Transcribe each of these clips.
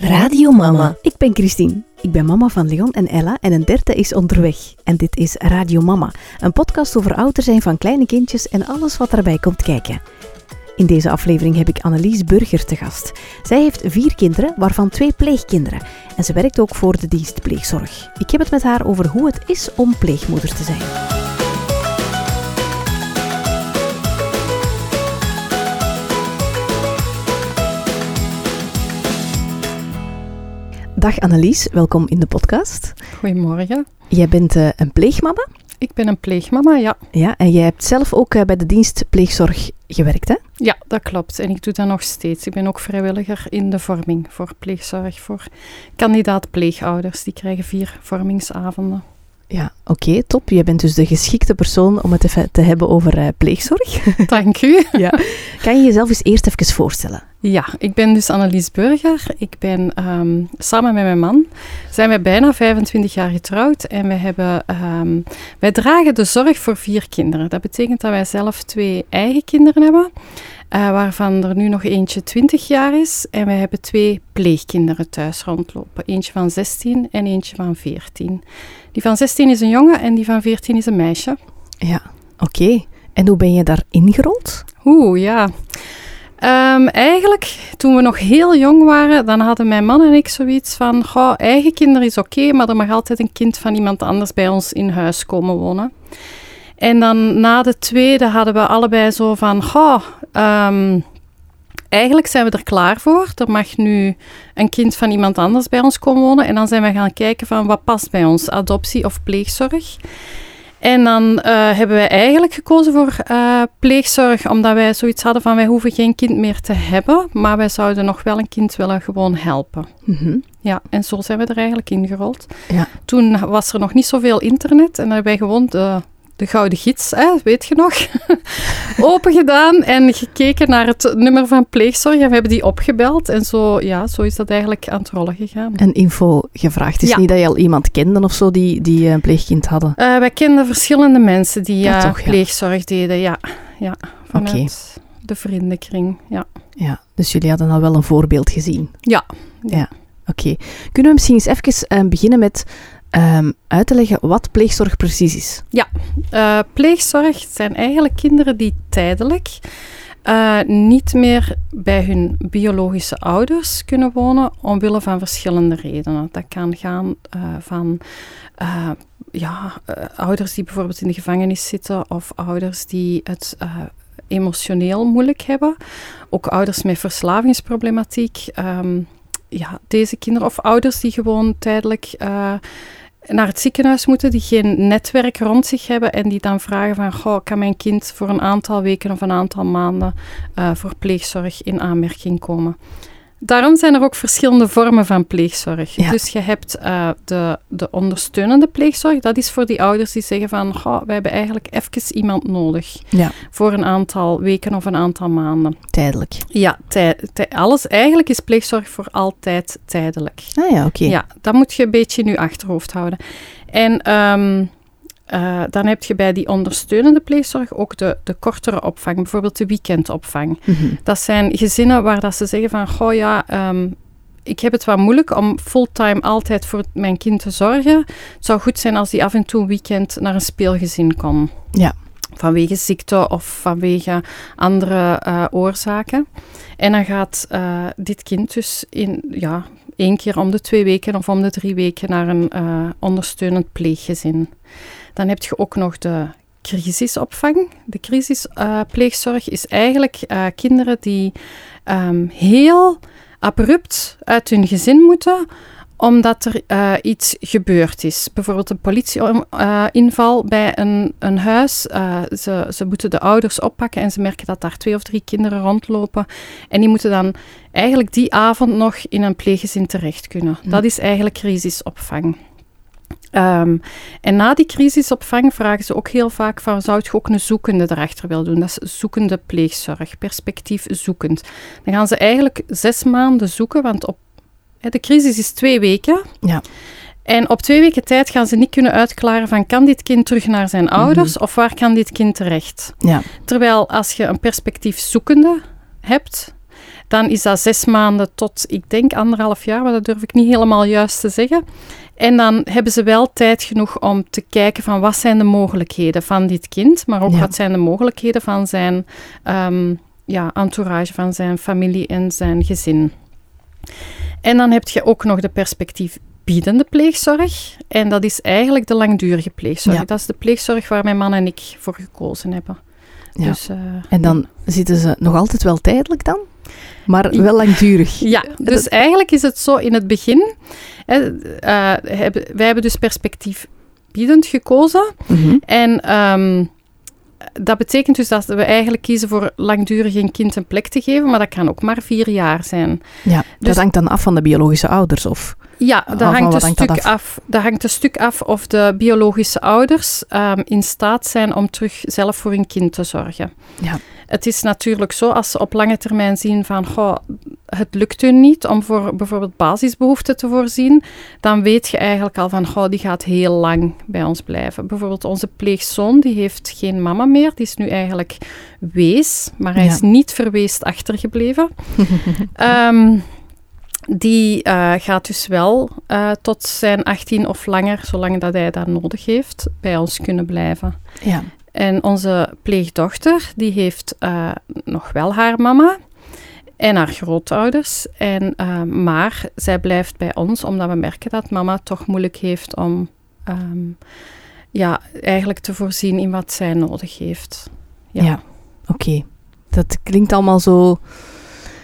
Radio Mama. Ik ben Christine. Ik ben mama van Leon en Ella en een derde is onderweg. En dit is Radio Mama, een podcast over ouder zijn van kleine kindjes en alles wat daarbij komt kijken. In deze aflevering heb ik Annelies Burger te gast. Zij heeft vier kinderen, waarvan twee pleegkinderen. En ze werkt ook voor de dienst pleegzorg. Ik heb het met haar over hoe het is om pleegmoeder te zijn. Dag Annelies, welkom in de podcast. Goedemorgen. Jij bent uh, een pleegmama? Ik ben een pleegmama, ja. Ja, en jij hebt zelf ook uh, bij de dienst pleegzorg gewerkt, hè? Ja, dat klopt. En ik doe dat nog steeds. Ik ben ook vrijwilliger in de vorming voor pleegzorg, voor kandidaat pleegouders. Die krijgen vier vormingsavonden. Ja, oké, top. Je bent dus de geschikte persoon om het even te hebben over uh, pleegzorg. Dank u. ja. Kan je jezelf eens eerst even voorstellen? Ja, ik ben dus Annelies Burger. Ik ben um, samen met mijn man, zijn wij bijna 25 jaar getrouwd en wij, hebben, um, wij dragen de zorg voor vier kinderen. Dat betekent dat wij zelf twee eigen kinderen hebben, uh, waarvan er nu nog eentje 20 jaar is. En wij hebben twee pleegkinderen thuis rondlopen. Eentje van 16 en eentje van 14. Die van 16 is een jongen en die van 14 is een meisje. Ja, oké. En hoe ben je daar ingerold? Oeh, ja. Um, eigenlijk, toen we nog heel jong waren, dan hadden mijn man en ik zoiets van, goh, eigen kinderen is oké, okay, maar er mag altijd een kind van iemand anders bij ons in huis komen wonen. En dan na de tweede hadden we allebei zo van, goh, um, eigenlijk zijn we er klaar voor. Er mag nu een kind van iemand anders bij ons komen wonen. En dan zijn we gaan kijken van, wat past bij ons, adoptie of pleegzorg. En dan uh, hebben wij eigenlijk gekozen voor uh, pleegzorg, omdat wij zoiets hadden van wij hoeven geen kind meer te hebben, maar wij zouden nog wel een kind willen gewoon helpen. Mm -hmm. Ja, en zo zijn we er eigenlijk ingerold. Ja. Toen was er nog niet zoveel internet en dan hebben wij gewoon de de Gouden Gids, hè, weet je nog, open gedaan en gekeken naar het nummer van pleegzorg. En we hebben die opgebeld en zo, ja, zo is dat eigenlijk aan het rollen gegaan. En info gevraagd. Het is Ja. niet dat je al iemand kende of zo die, die een pleegkind hadden. Eh, wij kenden verschillende mensen die Ja, eh, toch, ja. pleegzorg deden, ja. ja vanuit de vriendenkring, ja. Ja, dus jullie hadden al wel een voorbeeld gezien. Ja. Ja. Oké. Kunnen we misschien eens even eh, beginnen met ehm, uit te leggen wat pleegzorg precies is? Eh, pleegzorg zijn eigenlijk kinderen die tijdelijk eh, niet meer bij hun biologische ouders kunnen wonen, omwille van verschillende redenen. Dat kan gaan eh, van ja, ouders die bijvoorbeeld in de gevangenis zitten, of ouders die het emotioneel moeilijk hebben, ook ouders met verslavingsproblematiek. Ehm, ja, deze kinderen, of ouders die gewoon tijdelijk naar het ziekenhuis moeten, die geen netwerk rond zich hebben en die dan vragen van, goh, kan mijn kind voor een aantal weken of een aantal maanden eh, voor pleegzorg in aanmerking komen. Daarom zijn er ook verschillende vormen van pleegzorg. Ja. Dus je hebt eh, de, de ondersteunende pleegzorg. Dat is voor die ouders die zeggen van, goh, wij hebben eigenlijk even iemand nodig Ja. voor een aantal weken of een aantal maanden. Tijdelijk. Ja, tij- tij- alles eigenlijk is pleegzorg voor altijd tijdelijk. Ah ja, oké. Ja, dat moet je een beetje in je achterhoofd houden. En ehm, eh, dan heb je bij die ondersteunende pleegzorg ook de, de kortere opvang, bijvoorbeeld de weekendopvang. Mhm. Dat zijn gezinnen waar dat ze zeggen van, goh ja, ehm, ik heb het wat moeilijk om fulltime altijd voor mijn kind te zorgen. Het zou goed zijn als die af en toe een weekend naar een speelgezin kon. Ja. Vanwege ziekte of vanwege andere eh, oorzaken. En dan gaat eh, dit kind dus in, ja, één keer om de twee weken of om de drie weken naar een ondersteunend pleeggezin. Dan heb je ook nog de crisisopvang. De crisispleegzorg is eigenlijk eh, kinderen die ehm, heel abrupt uit hun gezin moeten omdat er eh, iets gebeurd is. Bijvoorbeeld een politieinval bij een, een huis. Eh, ze, ze moeten de ouders oppakken en ze merken dat daar twee of drie kinderen rondlopen. En die moeten dan eigenlijk die avond nog in een pleeggezin terecht kunnen. Dat is eigenlijk crisisopvang. Ehm, en na die crisisopvang vragen ze ook heel vaak van, zou je ook een zoekende erachter willen doen? Dat is zoekende pleegzorg, perspectief zoekend. Dan gaan ze eigenlijk zes maanden zoeken, want op, de crisis is twee weken. Ja. En op twee weken tijd gaan ze niet kunnen uitklaren van, kan dit kind terug naar zijn ouders of waar kan dit kind terecht? Ja. Terwijl als je een perspectief zoekende hebt, Dan is dat zes maanden tot, ik denk, anderhalf jaar, maar dat durf ik niet helemaal juist te zeggen. En dan hebben ze wel tijd genoeg om te kijken van wat zijn de mogelijkheden van dit kind, maar ook Ja. wat zijn de mogelijkheden van zijn ehm, ja, entourage, van zijn familie en zijn gezin. En dan heb je ook nog de perspectief biedende pleegzorg. En dat is eigenlijk de langdurige pleegzorg. Ja. Dat is de pleegzorg waar mijn man en ik voor gekozen hebben. Ja. Dus, eh, En dan zitten ze nog altijd wel tijdelijk dan? Maar wel langdurig. Ja, dus eigenlijk is het zo in het begin. Hè, eh, wij hebben dus perspectief biedend gekozen. Mhm. En ehm, dat betekent dus dat we eigenlijk kiezen voor langdurig een kind een plek te geven, maar dat kan ook maar vier jaar zijn. Ja, dat Dus- hangt dan af van de biologische ouders, of? Ja, Ah, dat hangt, een stuk af? af? dat hangt een stuk af of de biologische ouders ehm, in staat zijn om terug zelf voor hun kind te zorgen. Ja. Het is natuurlijk zo, als ze op lange termijn zien van, goh, het lukt hun niet om voor bijvoorbeeld basisbehoeften te voorzien, dan weet je eigenlijk al van, goh, die gaat heel lang bij ons blijven. Bijvoorbeeld onze pleegzoon, die heeft geen mama meer, die is nu eigenlijk wees, maar hij Ja. is niet verweest achtergebleven. Ehm, die eh, gaat dus wel eh, tot zijn 18 of langer, zolang dat hij dat nodig heeft, bij ons kunnen blijven. Ja. En onze pleegdochter, die heeft eh, nog wel haar mama en haar grootouders. En, maar zij blijft bij ons, omdat we merken dat mama toch moeilijk heeft om ehm, ja, eigenlijk te voorzien in wat zij nodig heeft. Ja, Ja. oké. Dat klinkt allemaal zo...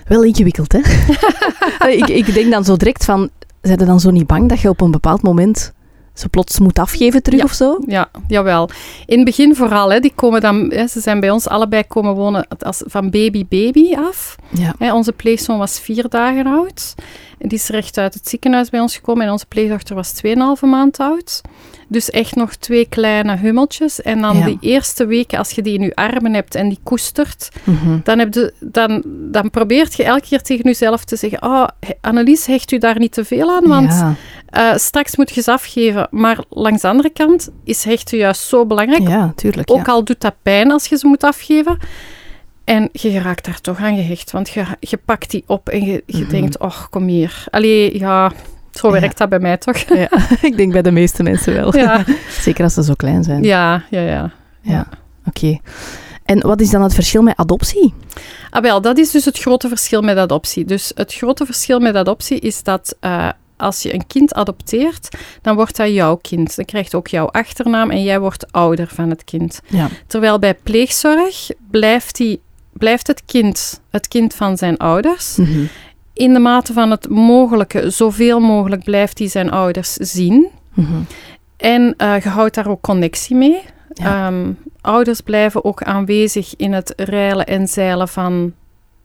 Wel ingewikkeld, hè? ik, ik denk dan zo direct van... Zijn dan zo niet bang dat je op een bepaald moment ze plots moet afgeven terug Ja. of zo? Ja, jawel. In het begin vooral, hè, die komen dan, hè, ze zijn bij ons allebei komen wonen als, van baby-baby af. Ja. Hè, onze pleegzoon was vier dagen oud. En die is recht uit het ziekenhuis bij ons gekomen. En onze pleegdochter was 2,5 maand oud. Dus echt nog twee kleine hummeltjes. En dan Ja. die eerste weken, als je die in je armen hebt en die koestert, Mhm. dan, heb je, dan, dan probeert je elke keer tegen jezelf te zeggen: Oh, Annelies, hecht u daar niet te veel aan, want ja. eh, straks moet je ze afgeven. Maar langs de andere kant is hechten juist zo belangrijk. ja, tuurlijk. Ook al doet dat pijn als je ze moet afgeven. En je geraakt daar toch aan gehecht, want je, je pakt die op en je, je Mhm. denkt, och, kom hier. Allee, ja, zo Ja. werkt dat bij mij toch? Ja, ik denk bij de meeste mensen wel. Ja, Zeker als ze zo klein zijn. ja, ja. ja. Ja. Oké. En wat is dan het verschil met adoptie? Ah, wel, dat is dus het grote verschil met adoptie. Dus het grote verschil met adoptie is dat eh, als je een kind adopteert, dan wordt dat jouw kind. Dan krijgt ook jouw achternaam en jij wordt ouder van het kind. Ja. Terwijl bij pleegzorg blijft, die, blijft het kind het kind van zijn ouders. Mhm. In de mate van het mogelijke, zoveel mogelijk blijft hij zijn ouders zien. Mhm. En eh, je houdt daar ook connectie mee. Ja. Ehm, ouders blijven ook aanwezig in het reilen en zeilen van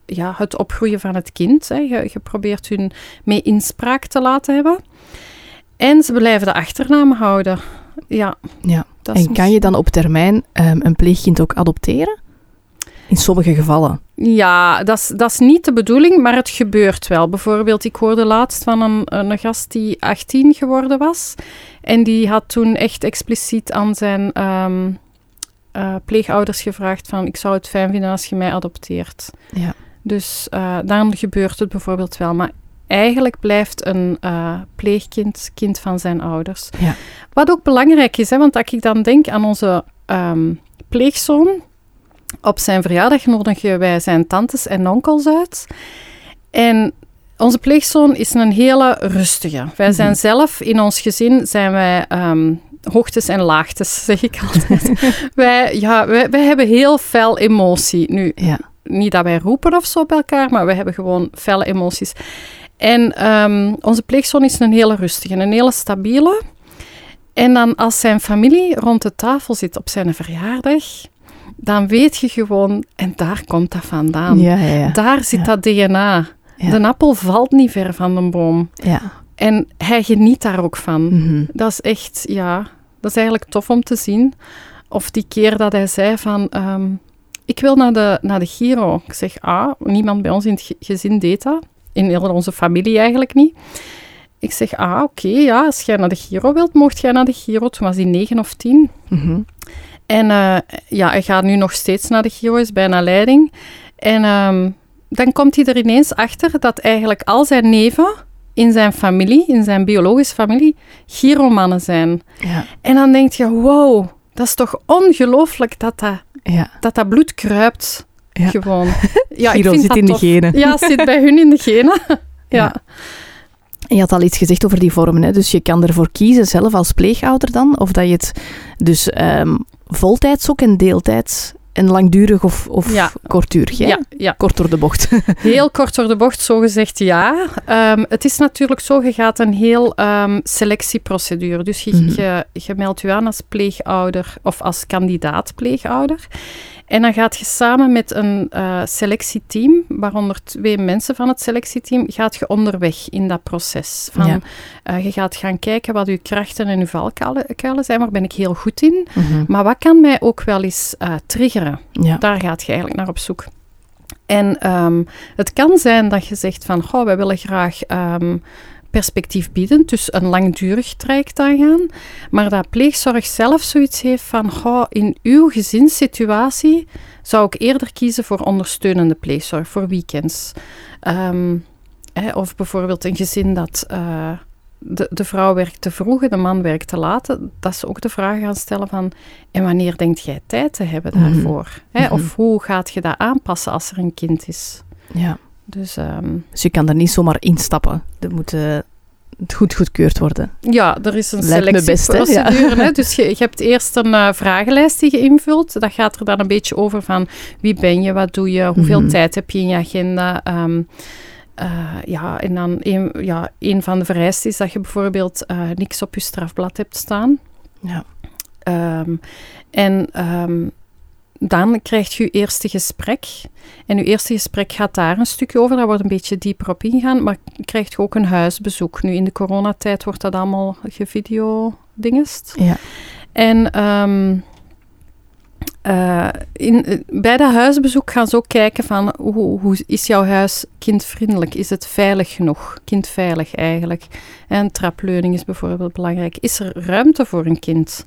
ja, het opgroeien van het kind. Hè. Je, je probeert hun mee inspraak te laten hebben. En ze blijven de achternaam houden. Ja, Ja. En kan je dan op termijn ehm, een pleegkind ook adopteren? In sommige gevallen. Ja, dat is, dat is niet de bedoeling, maar het gebeurt wel. Bijvoorbeeld, ik hoorde laatst van een, een gast die 18 geworden was. En die had toen echt expliciet aan zijn ehm, eh, pleegouders gevraagd van... ik zou het fijn vinden als je mij adopteert. Ja. Dus eh, dan gebeurt het bijvoorbeeld wel. Maar eigenlijk blijft een eh, pleegkind kind van zijn ouders. Ja. Wat ook belangrijk is, hè, want als ik dan denk aan onze ehm, pleegzoon... Op zijn verjaardag nodigen wij zijn tantes en onkels uit. En onze pleegzoon is een hele rustige. Wij zijn Mhm. zelf, in ons gezin, zijn wij ehm, hoogtes en laagtes, zeg ik altijd. wij, ja, wij, wij hebben heel fel emotie. Nu, Ja. niet dat wij roepen of zo bij elkaar, maar we hebben gewoon felle emoties. En ehm, onze pleegzoon is een hele rustige, een hele stabiele. En dan als zijn familie rond de tafel zit op zijn verjaardag, dan weet je gewoon, en daar komt dat vandaan. Ja, ja, ja. Daar zit dat DNA. De appel valt niet ver van de boom. ja. En hij geniet daar ook van. Mhm. Dat is echt, ja, dat is eigenlijk tof om te zien. Of die keer dat hij zei van, ehm, ik wil naar de, naar de Giro. Ik zeg, ah, niemand bij ons in het ge- gezin deed dat. In heel onze familie eigenlijk niet. Ik zeg, ah, oké, ja, als jij naar de Giro wilt, mocht jij naar de Giro. Toen was hij negen of tien. Mhm. En eh, ja, hij gaat nu nog steeds naar de Giro, is bijna leiding. En ehm, dan komt hij er ineens achter dat eigenlijk al zijn neven in zijn familie, in zijn biologische familie, gyromannen zijn. Ja. En dan denk je, wow, dat is toch ongelooflijk dat dat, Ja. dat, dat bloed kruipt. Ja. Gewoon. Ja, Giro vind zit dat in de genen. Ja, zit bij hun in de genen. Ja. Je had al iets gezegd over die vormen, hè? dus je kan ervoor kiezen zelf als pleegouder dan, of dat je het dus ehm voltijds ook en deeltijds en langdurig of, of Ja. kortdurig, hè? Ja, ja, Kort door de bocht. heel kort door de bocht, zo gezegd ja. Ehm, het is natuurlijk zo, je gaat een heel ehm, selectieprocedure. Dus je, Mhm. je, je meldt je aan als pleegouder of als kandidaat pleegouder. En dan gaat je samen met een eh, selectieteam, waaronder twee mensen van het selectieteam, gaat je onderweg in dat proces. Van, Ja. eh, je gaat gaan kijken wat uw krachten en uw valkuilen kuilen zijn, waar ben ik heel goed in. Mhm. Maar wat kan mij ook wel eens eh, triggeren? Ja. Daar gaat je eigenlijk naar op zoek. En ehm, het kan zijn dat je zegt van, goh, wij willen graag ehm, perspectief bieden, dus een langdurig traject aangaan, maar dat pleegzorg zelf zoiets heeft van, goh, in uw gezinssituatie zou ik eerder kiezen voor ondersteunende pleegzorg, voor weekends. Ehm, hè, of bijvoorbeeld een gezin dat... eh, de, de vrouw werkt te vroeg en de man werkt te laat, dat ze ook de vraag gaan stellen van en wanneer denkt jij tijd te hebben Mhm. daarvoor? Hè? Mhm. Of hoe gaat je dat aanpassen als er een kind is? ja. Dus ehm, Dus je kan er niet zomaar instappen. Dat moet eh, goed goedkeurd worden. ja, er is een selectieprocedure. Ja. Dus je, je hebt eerst een eh, vragenlijst die je invult. Dat gaat er dan een beetje over van wie ben je, wat doe je, hoeveel Mhm. tijd heb je in je agenda. Ehm, eh, ja, en dan een, ja, een van de vereisten is dat je bijvoorbeeld eh, niks op je strafblad hebt staan. Ja. Ehm, en dan krijg je je eerste gesprek. En je eerste gesprek gaat daar een stukje over. Daar wordt een beetje dieper op ingaan. Maar je krijgt ook een huisbezoek. Nu, in de coronatijd wordt dat allemaal gevideo-dingest. Ja. En eh, in, bij dat huisbezoek gaan ze ook kijken van hoe, hoe is jouw huis kindvriendelijk? Is het veilig genoeg? Kindveilig eigenlijk. En trapleuning is bijvoorbeeld belangrijk. Is er ruimte voor een kind?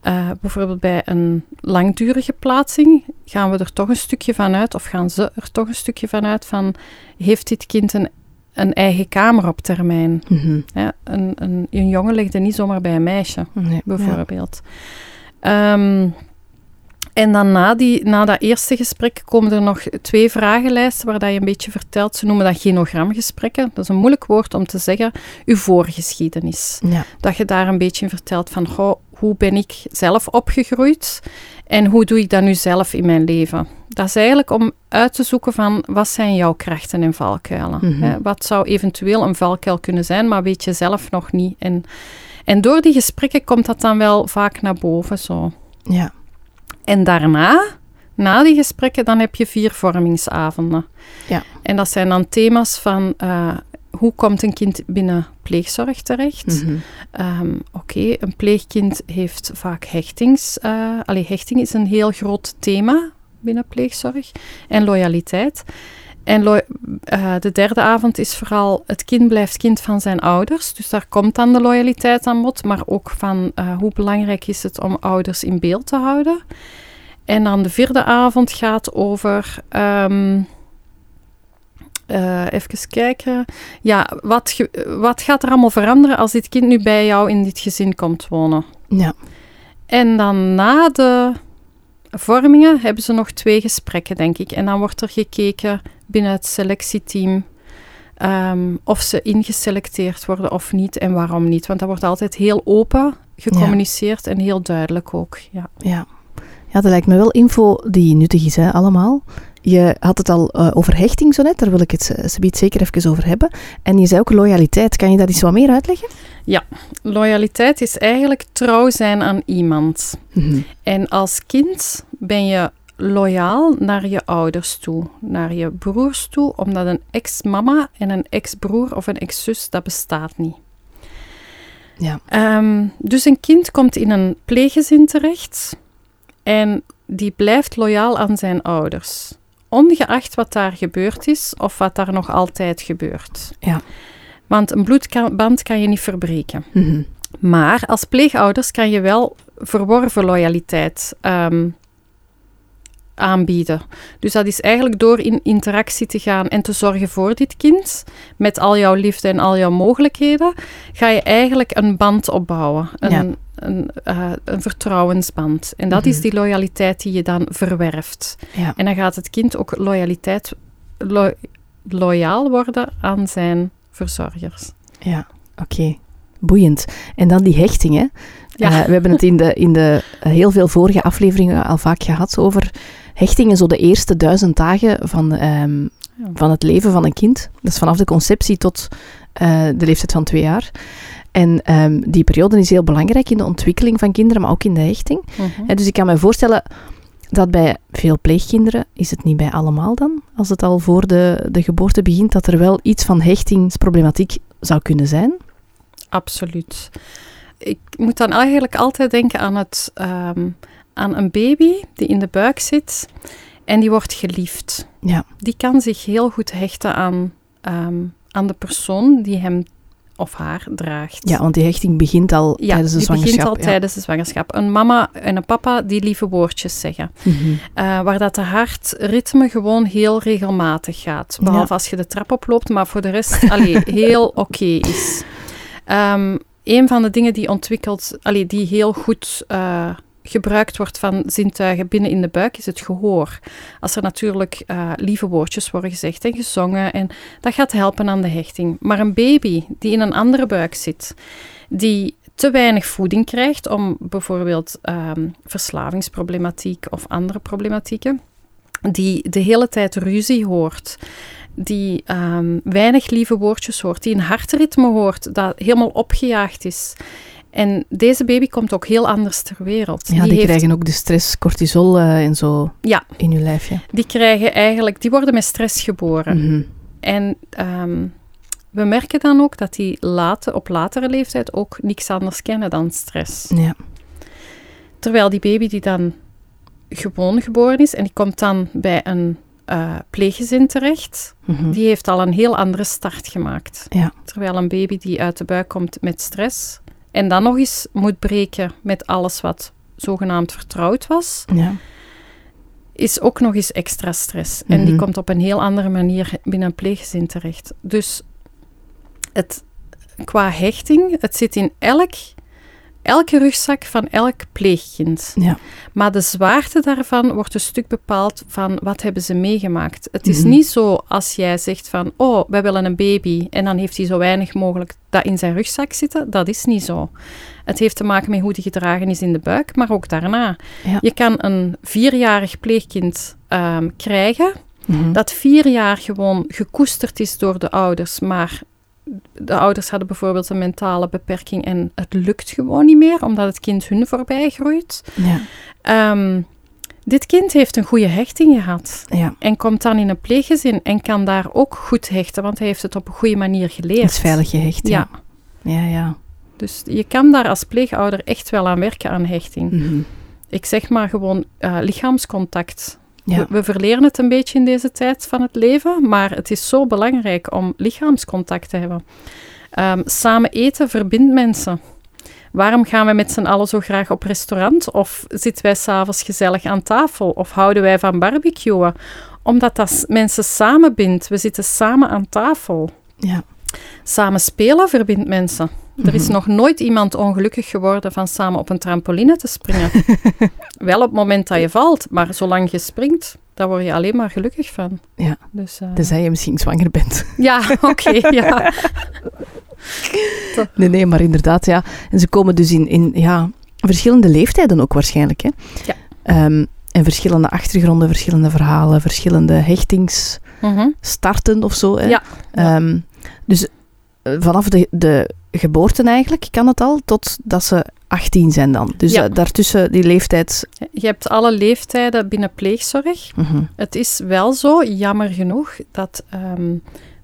Eh, bijvoorbeeld bij een langdurige plaatsing gaan we er toch een stukje van uit, of gaan ze er toch een stukje van uit van, heeft dit kind een, een eigen kamer op termijn? Mhm. Ja, een, een, een jongen ligt er niet zomaar bij een meisje Nee. bijvoorbeeld. Ehm, en dan na, die, na dat eerste gesprek komen er nog twee vragenlijsten waar dat je een beetje vertelt. Ze noemen dat genogramgesprekken. Dat is een moeilijk woord om te zeggen. Uw voorgeschiedenis. Ja. Dat je daar een beetje in vertelt van, goh, hoe ben ik zelf opgegroeid en hoe doe ik dat nu zelf in mijn leven? Dat is eigenlijk om uit te zoeken van, wat zijn jouw krachten en valkuilen? Mhm. Wat zou eventueel een valkuil kunnen zijn, maar weet je zelf nog niet. En, en door die gesprekken komt dat dan wel vaak naar boven, zo. Ja. En daarna, na die gesprekken, dan heb je vier vormingsavonden. Ja. En dat zijn dan thema's van eh, hoe komt een kind binnen pleegzorg terecht? Mhm. Ehm, Oké, een pleegkind heeft vaak hechtings... eh allee, hechting is een heel groot thema binnen pleegzorg. En loyaliteit. En lo- eh, de derde avond is vooral het kind blijft kind van zijn ouders. Dus daar komt dan de loyaliteit aan bod. Maar ook van eh, hoe belangrijk is het om ouders in beeld te houden. En dan de vierde avond gaat over... ehm, eh, even kijken. Ja, wat, ge- wat gaat er allemaal veranderen als dit kind nu bij jou in dit gezin komt wonen? Ja. En dan na de vormingen hebben ze nog twee gesprekken, denk ik. En dan wordt er gekeken binnen het selectieteam ehm, of ze ingeselecteerd worden of niet en waarom niet. Want dat wordt altijd heel open gecommuniceerd en heel duidelijk ook. Ja. Ja. ja, dat lijkt me wel info die nuttig is, hè, allemaal. Je had het al eh, over hechting zo net, daar wil ik het eh, subiet zeker even over hebben. En je zei ook loyaliteit. Kan je dat iets wat meer uitleggen? Loyaliteit is eigenlijk trouw zijn aan iemand. Mhm. En als kind ben je loyaal naar je ouders toe, naar je broers toe, omdat een ex-mama en een ex-broer of een ex-zus, dat bestaat niet. Ja. Ehm, dus een kind komt in een pleeggezin terecht en die blijft loyaal aan zijn ouders. Ongeacht wat daar gebeurd is of wat daar nog altijd gebeurt. Ja. Want een bloedband kan je niet verbreken. Mhm. Maar als pleegouders kan je wel verworven loyaliteit ehm, aanbieden. Dus dat is eigenlijk door in interactie te gaan en te zorgen voor dit kind, met al jouw liefde en al jouw mogelijkheden, ga je eigenlijk een band opbouwen. Een, Ja. een, eh, een vertrouwensband. En dat is Mhm. die loyaliteit die je dan verwerft. Ja. En dan gaat het kind ook loyaliteit, lo- loyaal worden aan zijn verzorgers. Ja, oké. Boeiend. En dan die hechting, hè? Ja. Eh, we hebben het in, de, in de eh, heel veel vorige afleveringen al vaak gehad over hechtingen, zo de eerste duizend dagen van, ehm, van het leven van een kind. Dat is vanaf de conceptie tot eh, de leeftijd van twee jaar. En ehm, die periode is heel belangrijk in de ontwikkeling van kinderen, maar ook in de hechting. Mhm. Dus ik kan me voorstellen dat bij veel pleegkinderen, is het niet bij allemaal dan, als het al voor de, de geboorte begint, dat er wel iets van hechtingsproblematiek zou kunnen zijn. Absoluut. Ik moet dan eigenlijk altijd denken aan, het, ehm, aan een baby die in de buik zit en die wordt geliefd. Ja. Die kan zich heel goed hechten aan, ehm, aan de persoon die hem of haar draagt. Ja, want die hechting begint al Ja, tijdens de die zwangerschap. begint al ja. tijdens de zwangerschap. Een mama en een papa die lieve woordjes zeggen. Eh, waar dat de hartritme gewoon heel regelmatig gaat. Behalve Ja. als je de trap oploopt, maar voor de rest allee, heel oké is. Ehm, een van de dingen die ontwikkelt, allee, die heel goed eh, gebruikt wordt van zintuigen binnen in de buik, is het gehoor. Als er natuurlijk eh, lieve woordjes worden gezegd en gezongen, en dat gaat helpen aan de hechting. Maar een baby die in een andere buik zit, die te weinig voeding krijgt om bijvoorbeeld ehm, verslavingsproblematiek of andere problematieken, die de hele tijd ruzie hoort, die ehm, weinig lieve woordjes hoort, die een hartritme hoort dat helemaal opgejaagd is. En deze baby komt ook heel anders ter wereld. Ja, die, heeft- krijgen ook de stress, cortisol eh, en zo Ja. in hun lijfje. die krijgen eigenlijk, die worden met stress geboren. Mhm. En ehm, we merken dan ook dat die late, op latere leeftijd ook niks anders kennen dan stress. Ja. Terwijl die baby die dan gewoon geboren is en die komt dan bij een eh, pleeggezin terecht, Mhm. die heeft al een heel andere start gemaakt. Ja. Terwijl een baby die uit de buik komt met stress en dan nog eens moet breken met alles wat zogenaamd vertrouwd was, ja. is ook nog eens extra stress. En die Mhm. komt op een heel andere manier binnen een pleeggezin terecht. Dus het, qua hechting, het zit in elk, elke rugzak van elk pleegkind. Ja. Maar de zwaarte daarvan wordt een stuk bepaald van wat hebben ze meegemaakt. Het is Mhm. niet zo als jij zegt van, oh, wij willen een baby en dan heeft hij zo weinig mogelijk dat in zijn rugzak zitten. Dat is niet zo. Het heeft te maken met hoe die gedragen is in de buik, maar ook daarna. Ja. Je kan een vierjarig pleegkind ehm, krijgen Mhm. dat vier jaar gewoon gekoesterd is door de ouders, maar de ouders hadden bijvoorbeeld een mentale beperking en het lukt gewoon niet meer, omdat het kind hun voorbij groeit. ja. Ehm, dit kind heeft een goede hechting gehad ja. en komt dan in een pleeggezin en kan daar ook goed hechten, want hij heeft het op een goede manier geleerd. Het is veilig gehecht. Ja, Ja, ja. dus je kan daar als pleegouder echt wel aan werken aan hechting. Mhm. Ik zeg maar gewoon eh, lichaamscontact. Ja. We, we verleren het een beetje in deze tijd van het leven, maar het is zo belangrijk om lichaamscontact te hebben. Ehm, samen eten verbindt mensen. Waarom gaan wij met z'n allen zo graag op restaurant? Of zitten wij s'avonds gezellig aan tafel? Of houden wij van barbecuen? Omdat dat mensen samenbindt. We zitten samen aan tafel. Ja. Samen spelen verbindt mensen. Er is Mhm. nog nooit iemand ongelukkig geworden van samen op een trampoline te springen. Wel op het moment dat je valt, maar zolang je springt, daar word je alleen maar gelukkig van. Ja. Dus, eh, Tenzij je misschien zwanger bent. Ja, oké, ja. Nee, nee, maar inderdaad, ja. En ze komen dus in, in ja, verschillende leeftijden ook waarschijnlijk, hè? Ja. Ehm, en verschillende achtergronden, verschillende verhalen, verschillende hechtingsstarten Mhm. of zo. Hè? Ja. Ehm, dus eh, vanaf de, de geboorte eigenlijk kan het al, totdat ze 18 zijn dan. Dus Ja. eh, daartussen die leeftijd... Je hebt alle leeftijden binnen pleegzorg. mhm, Het is wel zo, jammer genoeg, dat ehm,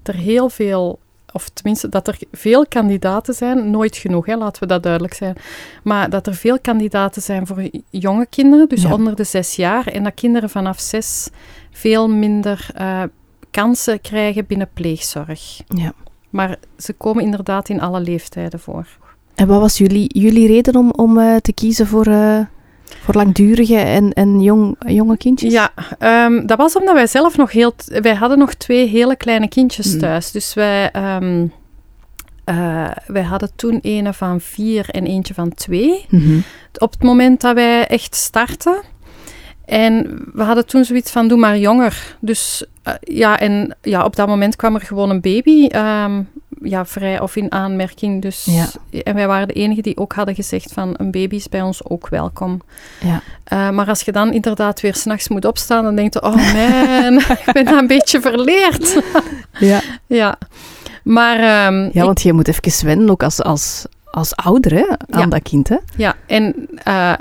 er heel veel, of tenminste dat er veel kandidaten zijn, nooit genoeg, hè, laten we dat duidelijk zijn, maar dat er veel kandidaten zijn voor jonge kinderen, dus Ja. onder de zes jaar, en dat kinderen vanaf zes veel minder eh, kansen krijgen binnen pleegzorg. Ja. Maar ze komen inderdaad in alle leeftijden voor. En wat was jullie, jullie reden om, om eh, te kiezen voor, eh, Voor langdurige en, en jong, jonge kindjes? Ja, ehm, dat was omdat wij zelf nog heel... Wij hadden nog twee hele kleine kindjes Mm. thuis. Dus wij, ehm, eh, wij hadden toen een van vier en eentje van twee. Mhm. Op het moment dat wij echt startten. En we hadden toen zoiets van, doe maar jonger. Dus eh, ja, en ja, op dat moment kwam er gewoon een baby... ehm, ja, vrij of in aanmerking. Dus, Ja. En wij waren de enigen die ook hadden gezegd van een baby is bij ons ook welkom. Ja. Eh, maar als je dan inderdaad weer s'nachts moet opstaan, dan denk je, oh man, ik ben daar een beetje verleerd. Ja. ja. Maar ehm, ja, ik- want je moet even wennen, ook als, als, als ouder, hè, aan Ja. dat kind. Hè? ja, en eh,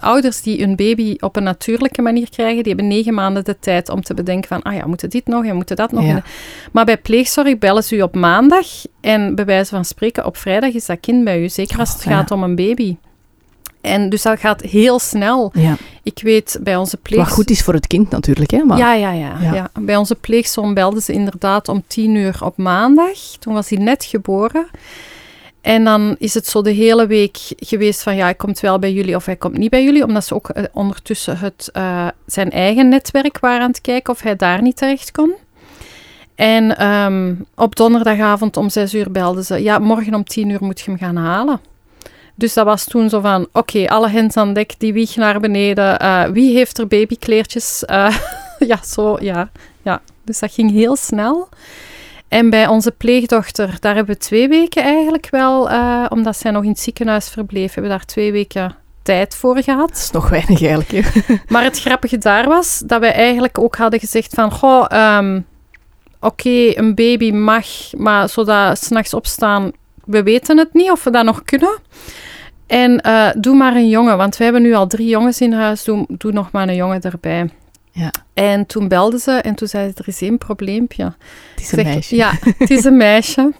ouders die een baby op een natuurlijke manier krijgen, die hebben negen maanden de tijd om te bedenken van, ah ja, moeten dit nog en moeten dat nog. Ja. Maar bij pleegzorg bellen ze u op maandag en bij wijze van spreken op vrijdag is dat kind bij u, zeker als het Oh, ja. gaat om een baby. En dus dat gaat heel snel. Ja. Ik weet bij onze pleeg... Wat goed is voor het kind natuurlijk, hè? Maar, Ja, ja, ja, Ja. ja. Bij onze pleegzoon belden ze inderdaad om tien uur op maandag. Toen was hij net geboren. En dan is het zo de hele week geweest van ja, hij komt wel bij jullie of hij komt niet bij jullie. Omdat ze ook eh, ondertussen het, eh, zijn eigen netwerk waren aan het kijken of hij daar niet terecht kon. En ehm, op donderdagavond om zes uur belden ze, ja, morgen om tien uur moet je hem gaan halen. Dus dat was toen zo van, oké, alle hens aan dek, die wieg naar beneden. eh, wie heeft er babykleertjes? Ja, zo, ja, ja. Dus dat ging heel snel. En bij onze pleegdochter, daar hebben we twee weken eigenlijk wel, eh, omdat zij nog in het ziekenhuis verbleef, hebben we daar twee weken tijd voor gehad. Dat is nog weinig eigenlijk. Hè? Maar het grappige daar was dat wij eigenlijk ook hadden gezegd van, goh, ehm, oké, een baby mag, maar zodat s'nachts opstaan, we weten het niet of we dat nog kunnen. En eh, doe maar een jongen, want we hebben nu al drie jongens in huis, doe, doe nog maar een jongen erbij. Ja. En toen belden ze en toen zei ze, er is één probleempje. Het is een Zeg, meisje. Ja, het is een meisje.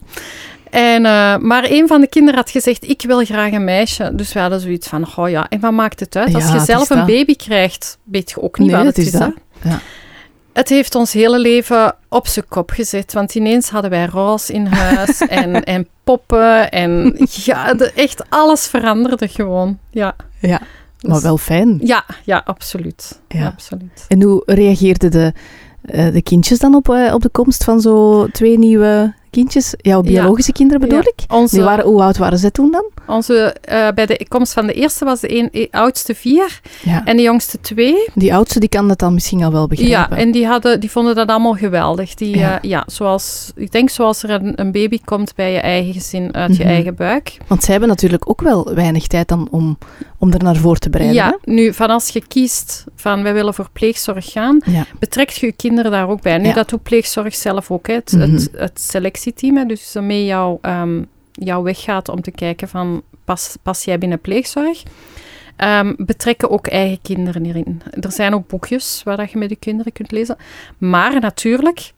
En, eh, maar een van de kinderen had gezegd, ik wil graag een meisje. Dus we hadden zoiets van, oh ja, en wat maakt het uit? Als je zelf een dat. baby krijgt, weet je ook niet Nee, wat het is. dat. Ja. Het heeft ons hele leven op zijn kop gezet. Want ineens hadden wij roze in huis en, en poppen. En ja, de- echt alles veranderde gewoon. Ja, Ja, maar Dus- wel fijn. Ja, ja absoluut. Ja. absoluut. En hoe reageerden de, eh, de kindjes dan op, eh, op de komst van zo twee nieuwe kindjes? Jouw biologische kinderen bedoel ik? Onze, Die waren, hoe oud waren ze toen dan? onze, eh, bij de komst van de eerste was de een, eh, oudste vier en de jongste twee. Die oudste die kan dat dan misschien al wel begrijpen. Ja, en die, hadden, die vonden dat allemaal geweldig. Die, Ja. ja. ja, zoals, ik denk zoals er een, een baby komt bij je eigen gezin uit je Mhm. eigen buik. Want zij hebben natuurlijk ook wel weinig tijd dan om, om er naar voor te bereiden. Ja, nu van als je kiest van wij willen voor pleegzorg gaan, betrekt je je kinderen daar ook bij. Nu, dat doet pleegzorg zelf ook, hè. Het, Mhm. het, het hè, dus mee jou, ehm, jouw weg gaat om te kijken van pas, pas jij binnen pleegzorg. Ehm, betrekken ook eigen kinderen hierin. Er zijn ook boekjes waar dat je met je kinderen kunt lezen. Maar natuurlijk,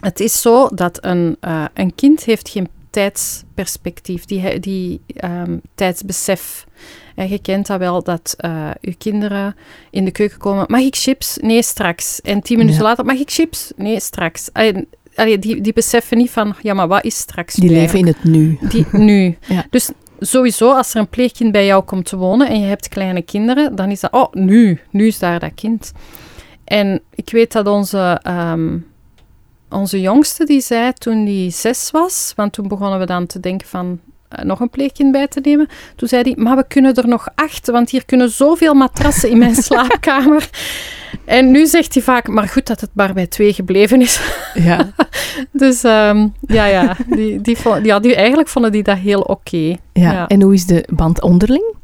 het is zo dat een, eh, een kind heeft geen tijdsperspectief, die, die ehm, tijdsbesef. En je kent dat wel, dat eh je kinderen in de keuken komen. Mag ik chips? Nee, straks. En tien minuten Ja. later, mag ik chips? Nee, straks. En, allee, die, die beseffen niet van, ja, maar wat is straks Die leven in het nu. die nu. Ja. Dus sowieso, als er een pleegkind bij jou komt te wonen en je hebt kleine kinderen, dan is dat, oh, nu, nu is daar dat kind. En ik weet dat onze, ehm, onze jongste, die zei toen die zes was, want toen begonnen we dan te denken van eh, nog een pleegkind bij te nemen. Toen zei hij, maar we kunnen er nog acht, want hier kunnen zoveel matrassen in mijn slaapkamer. En nu zegt hij vaak, maar goed dat het maar bij twee gebleven is. Ja. Dus ehm, ja, ja, die, die, vond- ja die, eigenlijk vonden die dat heel oké. Ja. Ja. En hoe is de band onderling?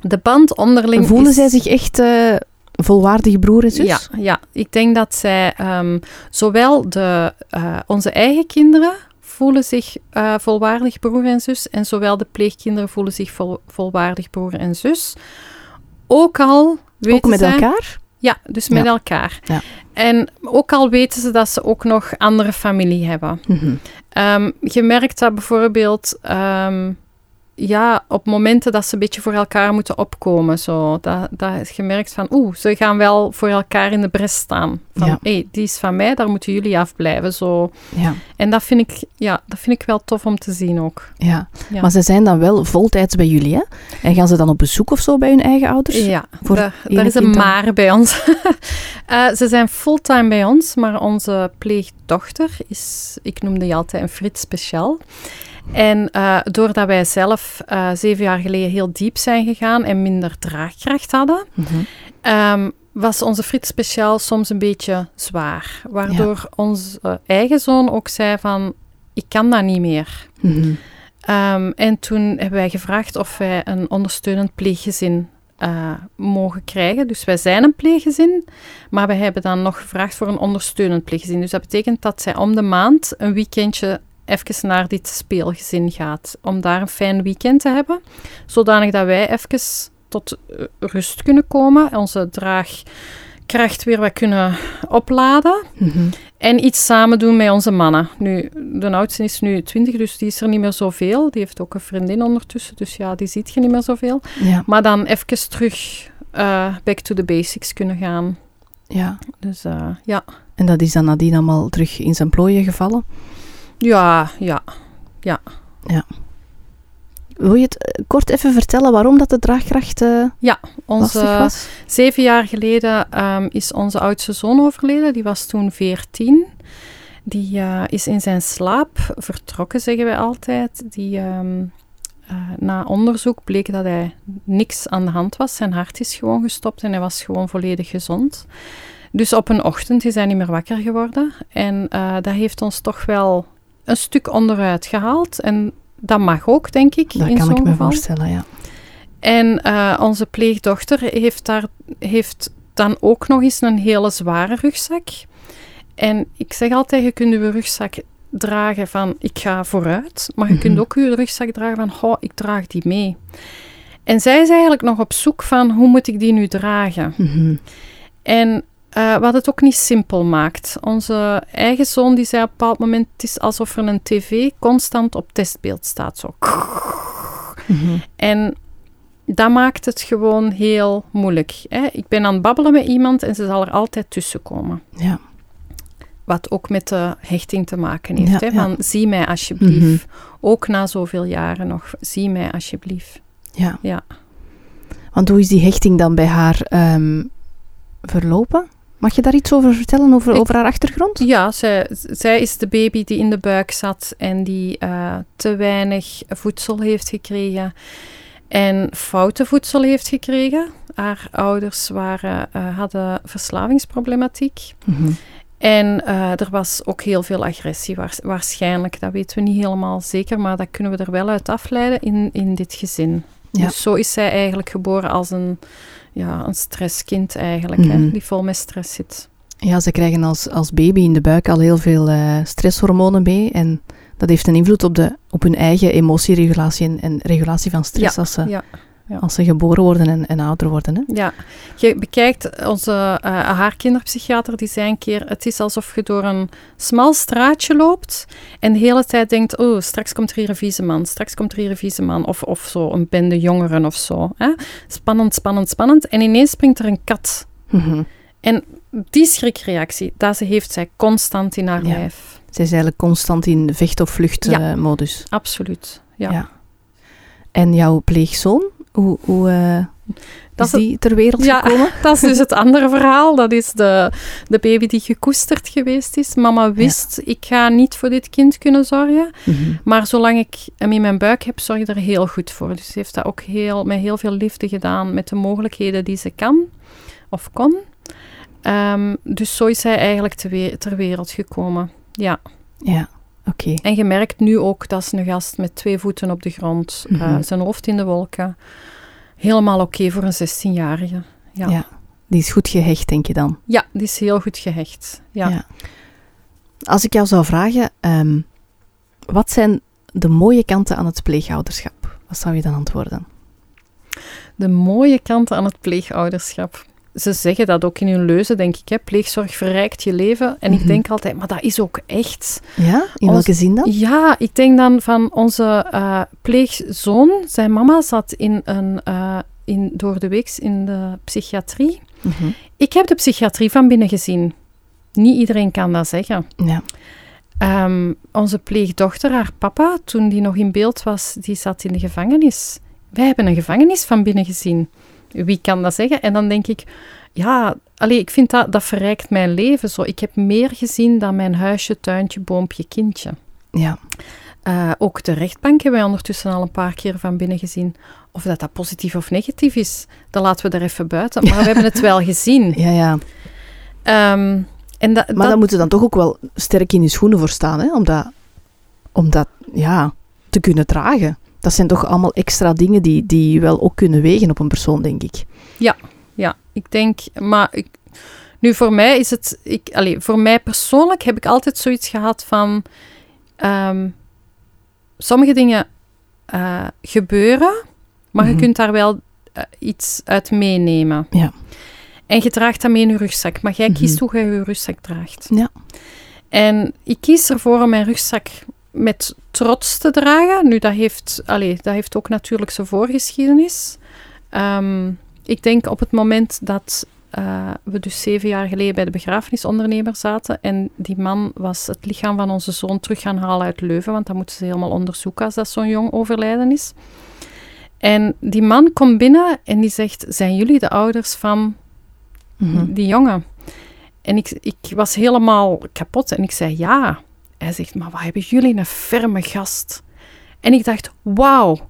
De band onderling Voelen is- zij zich echt eh, volwaardige broer en zus? Ja, ja, ik denk dat zij ehm, zowel de, eh, onze eigen kinderen voelen zich eh, volwaardig broer en zus en zowel de pleegkinderen voelen zich vol, volwaardig broer en zus. Ook al weten Ook met zij- elkaar? Ja, dus met Ja. elkaar. Ja. En ook al weten ze dat ze ook nog andere familie hebben. Mhm. Ehm, je merkt dat bijvoorbeeld, ehm, ja, op momenten dat ze een beetje voor elkaar moeten opkomen. Zo, dat, dat je merkt van, oeh, ze gaan wel voor elkaar in de bres staan. Van, Ja. hey, die is van mij, daar moeten jullie afblijven. Zo. Ja, En dat vind, ik, ja, dat vind ik wel tof om te zien ook. ja. Ja. Maar ze zijn dan wel voltijds bij jullie, hè? En gaan ze dan op bezoek of zo bij hun eigen ouders? Ja, voor daar, daar is een dan? maar bij ons. Eh, ze zijn fulltime bij ons, maar onze pleegdochter is, ik noemde die altijd een Frits speciaal. En eh, doordat wij zelf eh, zeven jaar geleden heel diep zijn gegaan en minder draagkracht hadden, Mhm. ehm, was onze Frits speciaal soms een beetje zwaar. Waardoor onze eigen zoon ook zei van, ik kan dat niet meer. Mhm. Ehm, en toen hebben wij gevraagd of wij een ondersteunend pleeggezin eh, mogen krijgen. Dus wij zijn een pleeggezin, maar wij hebben dan nog gevraagd voor een ondersteunend pleeggezin. Dus dat betekent dat zij om de maand een weekendje even naar dit speelgezin gaat. Om daar een fijn weekend te hebben. Zodanig dat wij even tot eh, rust kunnen komen. Onze draagkracht weer wat kunnen opladen. Mhm. En iets samen doen met onze mannen. Nu, de oudste is nu 20, dus die is er niet meer zoveel. Die heeft ook een vriendin ondertussen, dus ja, die ziet je niet meer zoveel. Ja, Maar dan even terug eh, back to the basics kunnen gaan. ja. Dus eh, ja. En dat is dan nadien allemaal terug in zijn plooien gevallen. Ja, ja. Wil je het eh, kort even vertellen waarom dat de draagkracht eh lastig Onze, was? zeven jaar geleden ehm, is onze oudste zoon overleden. Die was toen 14. Die eh, is in zijn slaap vertrokken, zeggen wij altijd. Die, ehm, eh, na onderzoek bleek dat hij niks aan de hand was. Zijn hart is gewoon gestopt en hij was gewoon volledig gezond. Dus op een ochtend is hij niet meer wakker geworden. En dat heeft ons toch wel een stuk onderuit gehaald. En dat mag ook, denk ik, Dat in kan ik me geval. voorstellen, ja. En eh, onze pleegdochter heeft, daar, heeft dan ook nog eens een hele zware rugzak. En ik zeg altijd, je kunt je rugzak dragen van ik ga vooruit, maar je Mhm. kunt ook je rugzak dragen van oh, ik draag die mee. En zij is eigenlijk nog op zoek van hoe moet ik die nu dragen. Mhm. En eh, wat het ook niet simpel maakt. Onze eigen zoon die zei op een bepaald moment, het is alsof er een tv constant op testbeeld staat. Zo. Mhm. En dat maakt het gewoon heel moeilijk. Hè? Ik ben aan het babbelen met iemand en ze zal er altijd tussen komen. Ja. Wat ook met de hechting te maken heeft. Ja, hè? ja. Van, zie mij alsjeblieft. Mhm. Ook na zoveel jaren nog. Zie mij alsjeblieft. ja. Ja. Want hoe is die hechting dan bij haar ehm, verlopen? Mag je daar iets over vertellen, over, Ik- over haar achtergrond? Ja, zij, zij is de baby die in de buik zat en die eh, te weinig voedsel heeft gekregen en foute voedsel heeft gekregen. Haar ouders waren, eh, hadden verslavingsproblematiek. Mhm. En eh, er was ook heel veel agressie, waars- waarschijnlijk. Dat weten we niet helemaal zeker, maar dat kunnen we er wel uit afleiden in, in dit gezin. Ja. Dus zo is zij eigenlijk geboren als een, ja, een stresskind eigenlijk, Mhm. hè, die vol met stress zit. Ja, ze krijgen als, als baby in de buik al heel veel eh, stresshormonen mee. En dat heeft een invloed op, de, op hun eigen emotieregulatie en, en regulatie van stress als, ze, Ja, ja. als ze geboren worden en, en ouder worden. Hè? Ja, je bekijkt onze eh haar kinderpsychiater, die zei een keer, het is alsof je door een smal straatje loopt en de hele tijd denkt, oh, straks komt er hier een vieze man, straks komt er hier een vieze man, of, of zo, een bende jongeren of zo. Hè? Spannend, spannend, spannend. En ineens springt er een kat. Mhm. Die schrikreactie, dat ze heeft zij constant in haar Ja. lijf. Ze is eigenlijk constant in vecht- of Ja. vluchtmodus. Absoluut, ja. Ja. En jouw pleegzoon, hoe, hoe eh, Dat is die ter wereld Ja. gekomen? Dat is dus het andere verhaal. Dat is de, de baby die gekoesterd geweest is. Mama wist, ik ga niet voor dit kind kunnen zorgen. Mhm. Maar zolang ik hem in mijn buik heb, zorg ik er heel goed voor. Dus ze heeft dat ook heel, met heel veel liefde gedaan, met de mogelijkheden die ze kan of kon. Ehm, dus zo is hij eigenlijk te we- ter wereld gekomen. Ja, Ja, en je merkt nu ook dat is een gast met twee voeten op de grond, eh, Mhm. zijn hoofd in de wolken. Helemaal oké voor een 16-jarige. Ja. Ja. Die is goed gehecht, denk je dan? Ja, die is heel goed gehecht. Ja. Ja. Als ik jou zou vragen, ehm, wat zijn de mooie kanten aan het pleegouderschap? Wat zou je dan antwoorden? De mooie kanten aan het pleegouderschap. Ze zeggen dat ook in hun leuzen, denk ik. Hè? Pleegzorg verrijkt je leven. En ik Mhm. denk altijd, maar dat is ook echt. Ja? In Ons- welke zin dan? Ja, ik denk dan van onze eh, pleegzoon. Zijn mama zat in een, eh, in, door de week in de psychiatrie. Mhm. Ik heb de psychiatrie van binnen gezien. Niet iedereen kan dat zeggen. Ja. Ehm, onze pleegdochter, haar papa, toen die nog in beeld was, die zat in de gevangenis. Wij hebben een gevangenis van binnen gezien. Wie kan dat zeggen? En dan denk ik, ja, allee, ik vind dat, dat verrijkt mijn leven zo. Ik heb meer gezien dan mijn huisje, tuintje, boompje, kindje. Ja. Eh, ook de rechtbank hebben wij ondertussen al een paar keer van binnen gezien. Of dat dat positief of negatief is, dat laten we er even buiten. Maar we hebben het wel gezien. Ja, ja. Ehm, en dat, Maar dat- dan moeten dan toch ook wel sterk in je schoenen voor staan, hè? Om dat, om dat ja, te kunnen dragen. Dat zijn toch allemaal extra dingen die, die wel ook kunnen wegen op een persoon, denk ik. Ja, ik denk, maar ik, nu voor mij is het, ik, allee, voor mij persoonlijk heb ik altijd zoiets gehad van, ehm, sommige dingen eh, gebeuren, maar Mhm. je kunt daar wel eh, iets uit meenemen. Ja. En je draagt dat mee in je rugzak, maar jij kiest Mhm. hoe je je rugzak draagt. Ja. En ik kies ervoor om mijn rugzak met trots te dragen. Nu, dat heeft, allee, dat heeft ook natuurlijk zijn voorgeschiedenis. Ehm, ik denk op het moment dat eh, we dus zeven jaar geleden bij de begrafenisondernemer zaten en die man was het lichaam van onze zoon terug gaan halen uit Leuven, want dat moeten ze helemaal onderzoeken als dat zo'n jong overlijden is. En die man komt binnen en die zegt, zijn jullie de ouders van Mhm. die jongen. En ik, ik was helemaal kapot en ik zei ja. Hij zegt, maar wat hebben jullie een ferme gast. En ik dacht, wauw,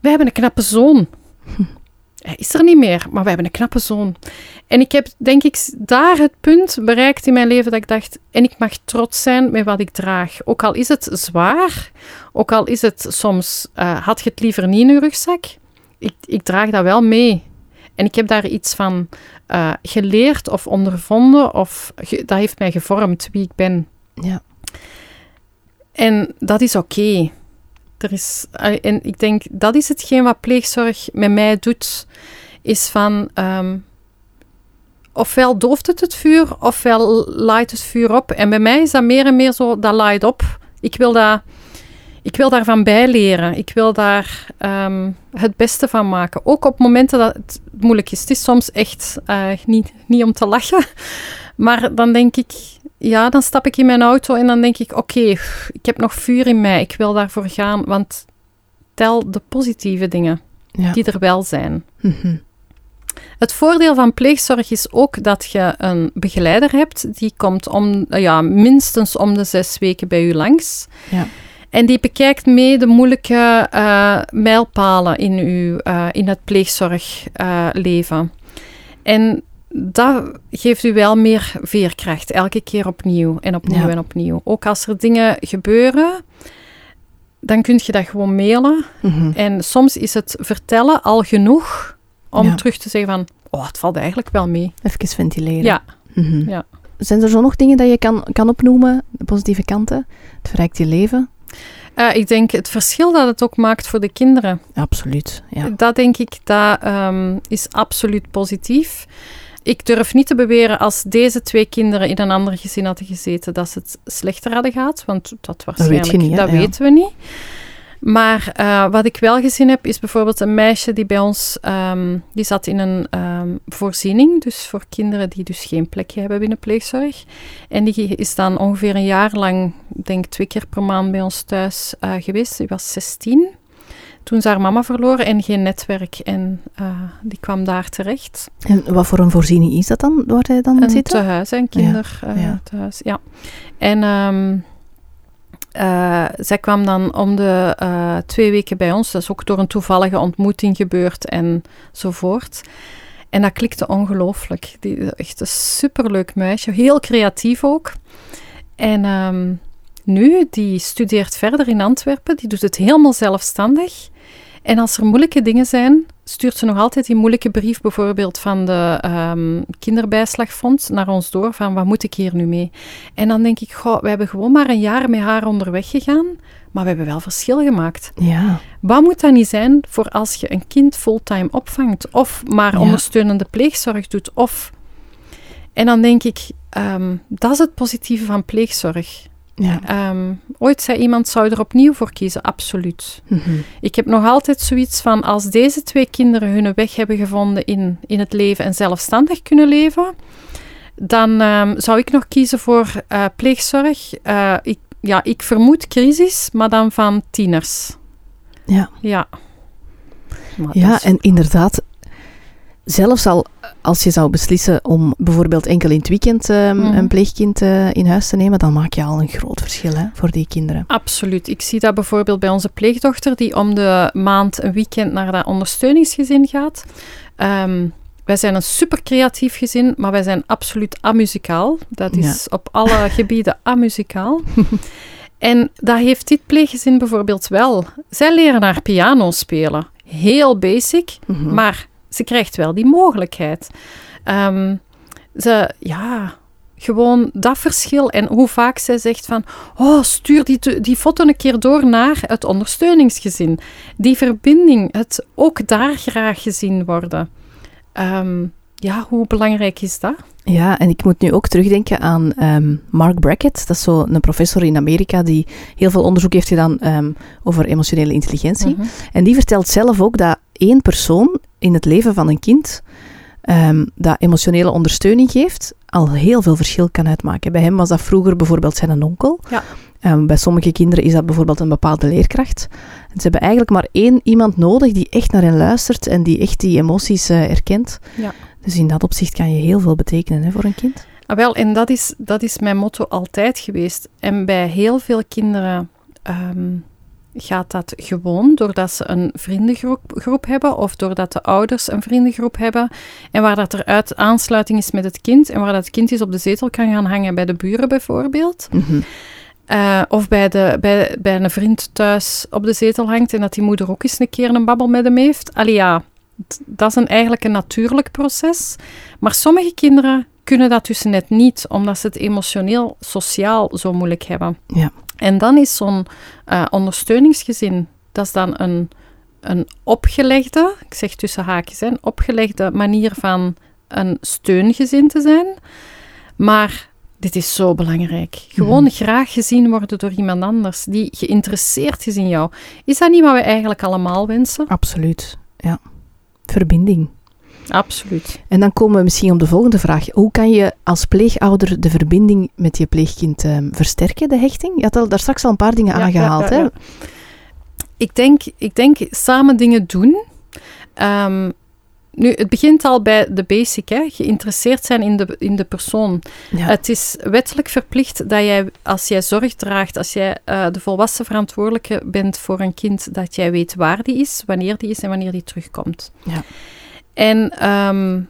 we hebben een knappe zoon. Hij is er niet meer, maar we hebben een knappe zoon. En ik heb, denk ik, daar het punt bereikt in mijn leven dat ik dacht, en ik mag trots zijn met wat ik draag. Ook al is het zwaar, ook al is het soms, eh, had je het liever niet in je rugzak, ik, ik draag dat wel mee. En ik heb daar iets van eh, geleerd of ondervonden, of dat heeft mij gevormd wie ik ben. Ja. En dat is oké. Er is, en ik denk, dat is hetgeen wat pleegzorg met mij doet, is van, ehm, ofwel dooft het het vuur, ofwel laait het vuur op. En bij mij is dat meer en meer zo, dat laait op. Ik wil, dat, ik wil daarvan bijleren. Ik wil daar ehm, het beste van maken. Ook op momenten dat het moeilijk is. Het is soms echt eh, niet, niet om te lachen. Maar dan denk ik, ja, dan stap ik in mijn auto en dan denk ik, oké, ik heb nog vuur in mij. Ik wil daarvoor gaan, want tel de positieve dingen Ja. die er wel zijn. Mhm. Het voordeel van pleegzorg is ook dat je een begeleider hebt. Die komt om, eh, ja, minstens om de zes weken bij u langs. Ja. En die bekijkt mee de moeilijke eh, mijlpalen in, uw, eh, in het pleegzorgleven. en dat geeft u wel meer veerkracht, elke keer opnieuw en opnieuw Ja. en opnieuw. Ook als er dingen gebeuren, dan kun je dat gewoon mailen. Mhm. En soms is het vertellen al genoeg om Ja. terug te zeggen van, oh, het valt eigenlijk wel mee. Even ventileren. Ja, Mhm. Ja. Zijn er zo nog dingen dat je kan, kan opnoemen, de positieve kanten? Het verrijkt je leven? Eh, ik denk het verschil dat het ook maakt voor de kinderen. Absoluut, ja. Dat denk ik, dat ehm, is absoluut positief. Ik durf niet te beweren als deze twee kinderen in een ander gezin hadden gezeten, dat ze het slechter hadden gehad. Want dat waarschijnlijk, niet, dat Ja. weten we niet. Maar eh, wat ik wel gezien heb, is bijvoorbeeld een meisje die bij ons, ehm, die zat in een ehm, voorziening, dus voor kinderen die dus geen plekje hebben binnen pleegzorg. En die is dan ongeveer een jaar lang, ik denk twee keer per maand bij ons thuis eh, geweest. Die was 16 toen ze haar mama verloren en geen netwerk. En eh, die kwam daar terecht. En wat voor een voorziening is dat dan, waar hij dan Een zit? tehuis, een kinder ja. eh, tehuis, ja. En ehm, eh, zij kwam dan om de eh, twee weken bij ons. Dat is ook door een toevallige ontmoeting gebeurd enzovoort. En dat klikte ongelooflijk. Die, echt een superleuk meisje, heel creatief ook. En ehm, nu, die studeert verder in Antwerpen. Die doet het helemaal zelfstandig. En als er moeilijke dingen zijn, stuurt ze nog altijd die moeilijke brief, bijvoorbeeld van de um, kinderbijslagfonds, naar ons door, van wat moet ik hier nu mee? En dan denk ik, goh, we hebben gewoon maar een jaar met haar onderweg gegaan, maar we hebben wel verschil gemaakt. Ja. Wat moet dat niet zijn voor als je een kind fulltime opvangt, of maar ondersteunende pleegzorg doet, of... En dan denk ik, um, dat is het positieve van pleegzorg. Ja. Um, ooit zei iemand, zou er opnieuw voor kiezen? Absoluut. Mhm. Ik heb nog altijd zoiets van, als deze twee kinderen hun weg hebben gevonden in, in het leven en zelfstandig kunnen leven, dan um, zou ik nog kiezen voor uh, pleegzorg. Uh, ik, ja, ik vermoed crisis, maar dan van tieners. Ja. Ja. ja, en inderdaad, zelfs al als je zou beslissen om bijvoorbeeld enkel in het weekend um, mm. een pleegkind uh, in huis te nemen, dan maak je al een groot verschil hè, voor die kinderen. Absoluut. Ik zie dat bijvoorbeeld bij onze pleegdochter, die om de maand een weekend naar dat ondersteuningsgezin gaat. Um, wij zijn een super creatief gezin, maar wij zijn absoluut amuzikaal. Dat is ja. op alle gebieden amuzikaal. en dat heeft dit pleeggezin bijvoorbeeld wel. Zij leren haar piano spelen. Heel basic, mm -hmm. maar ze krijgt wel die mogelijkheid. Um, ze, ja, gewoon dat verschil. En hoe vaak zij zegt van, oh, stuur die, die foto een keer door naar het ondersteuningsgezin. Die verbinding, het ook daar graag gezien worden. Um, ja, hoe belangrijk is dat? Ja, en ik moet nu ook terugdenken aan um, Mark Brackett. Dat is zo een professor in Amerika die heel veel onderzoek heeft gedaan um, over emotionele intelligentie. Mm -hmm. En die vertelt zelf ook dat één persoon in het leven van een kind um, dat emotionele ondersteuning geeft, al heel veel verschil kan uitmaken. Bij hem was dat vroeger bijvoorbeeld zijn onkel. Ja. Um, bij sommige kinderen is dat bijvoorbeeld een bepaalde leerkracht. En ze hebben eigenlijk maar één iemand nodig die echt naar hen luistert en die echt die emoties uh, erkent. Ja. Dus in dat opzicht kan je heel veel betekenen hè, voor een kind. Ah, wel, en dat is, dat is mijn motto altijd geweest. En bij heel veel kinderen um, gaat dat gewoon doordat ze een vriendengroep groep hebben of doordat de ouders een vriendengroep hebben en waar dat er uit aansluiting is met het kind en waar dat kind eens op de zetel kan gaan hangen bij de buren bijvoorbeeld. Mm -hmm. uh, of bij, de, bij, bij een vriend thuis op de zetel hangt en dat die moeder ook eens een keer een babbel met hem heeft. Allee ja, dat is een, eigenlijk een natuurlijk proces. Maar sommige kinderen kunnen dat dus net niet, omdat ze het emotioneel, sociaal zo moeilijk hebben. Ja. En dan is zo'n uh, ondersteuningsgezin, dat is dan een, een opgelegde, ik zeg tussen haakjes, een opgelegde manier van een steungezin te zijn. Maar dit is zo belangrijk. Gewoon mm. graag gezien worden door iemand anders die geïnteresseerd is in jou. Is dat niet wat we eigenlijk allemaal wensen? Absoluut, ja. Verbinding. Absoluut. En dan komen we misschien op de volgende vraag. Hoe kan je als pleegouder de verbinding met je pleegkind um, versterken, de hechting? Je had al, daar straks al een paar dingen ja, aangehaald. Ja, ja, hè? Ik, denk, ik denk samen dingen doen. Um, nu, het begint al bij de basic, hè? geïnteresseerd zijn in de, in de persoon. Het is wettelijk verplicht dat jij, als jij zorg draagt, als jij uh, de volwassen verantwoordelijke bent voor een kind, dat jij weet waar die is, wanneer die is en wanneer die terugkomt. Ja. En um,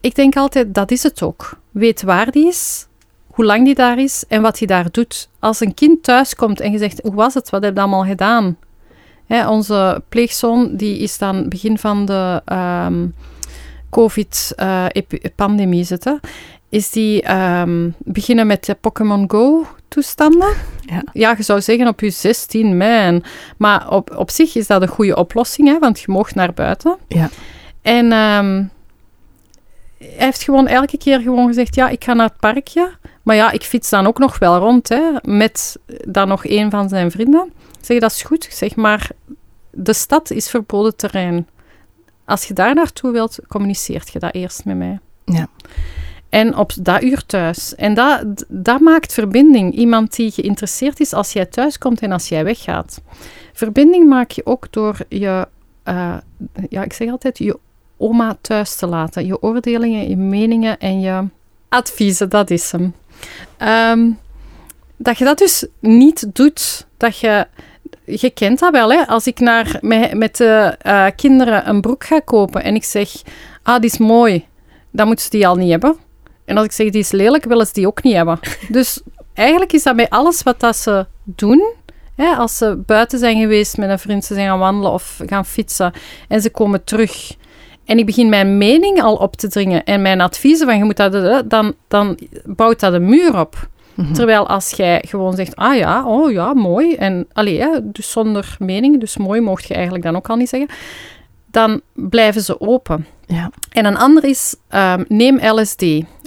ik denk altijd, dat is het ook. Weet waar die is, hoe lang die daar is en wat hij daar doet. Als een kind thuiskomt en je zegt, hoe was het, wat heb je allemaal gedaan? Hè, onze pleegzoon, die is dan begin van de um, COVID-pandemie zitten, is die um, beginnen met de Pokémon Go toestanden. Ja. ja, je zou zeggen op je 16, man. Maar op, op zich is dat een goede oplossing, hè, want je mocht naar buiten. Ja. En um, hij heeft gewoon elke keer gewoon gezegd, ja, ik ga naar het parkje. Maar ja, ik fiets dan ook nog wel rond, hè, met dan nog een van zijn vrienden. Ik zeg, dat is goed. Ik zeg, maar de stad is verboden terrein. Als je daar naartoe wilt, communiceert je dat eerst met mij. Ja. En op dat uur thuis. En dat, dat maakt verbinding. Iemand die geïnteresseerd is als jij thuis komt en als jij weggaat. Verbinding maak je ook door je, uh, ja, ik zeg altijd, je oma thuis te laten. Je oordelingen, je meningen en je adviezen, dat is hem. Um, dat je dat dus niet doet. Dat je, je kent dat wel, hè? Als ik naar, met, de uh, kinderen een broek ga kopen en ik zeg, ah, die is mooi, dan moeten ze die al niet hebben. En als ik zeg, die is lelijk, willen ze die ook niet hebben. Dus eigenlijk is dat bij alles wat dat ze doen, Hè, als ze buiten zijn geweest met een vriend, ze zijn gaan wandelen of gaan fietsen en ze komen terug en ik begin mijn mening al op te dringen en mijn adviezen van je moet dat, dan, dan bouwt dat een muur op. Mhm. Terwijl als jij gewoon zegt, ah ja, oh ja, mooi, en allee, dus zonder mening, dus mooi mocht je eigenlijk dan ook al niet zeggen, dan blijven ze open. Ja. En een ander is, ehm, neem LSD.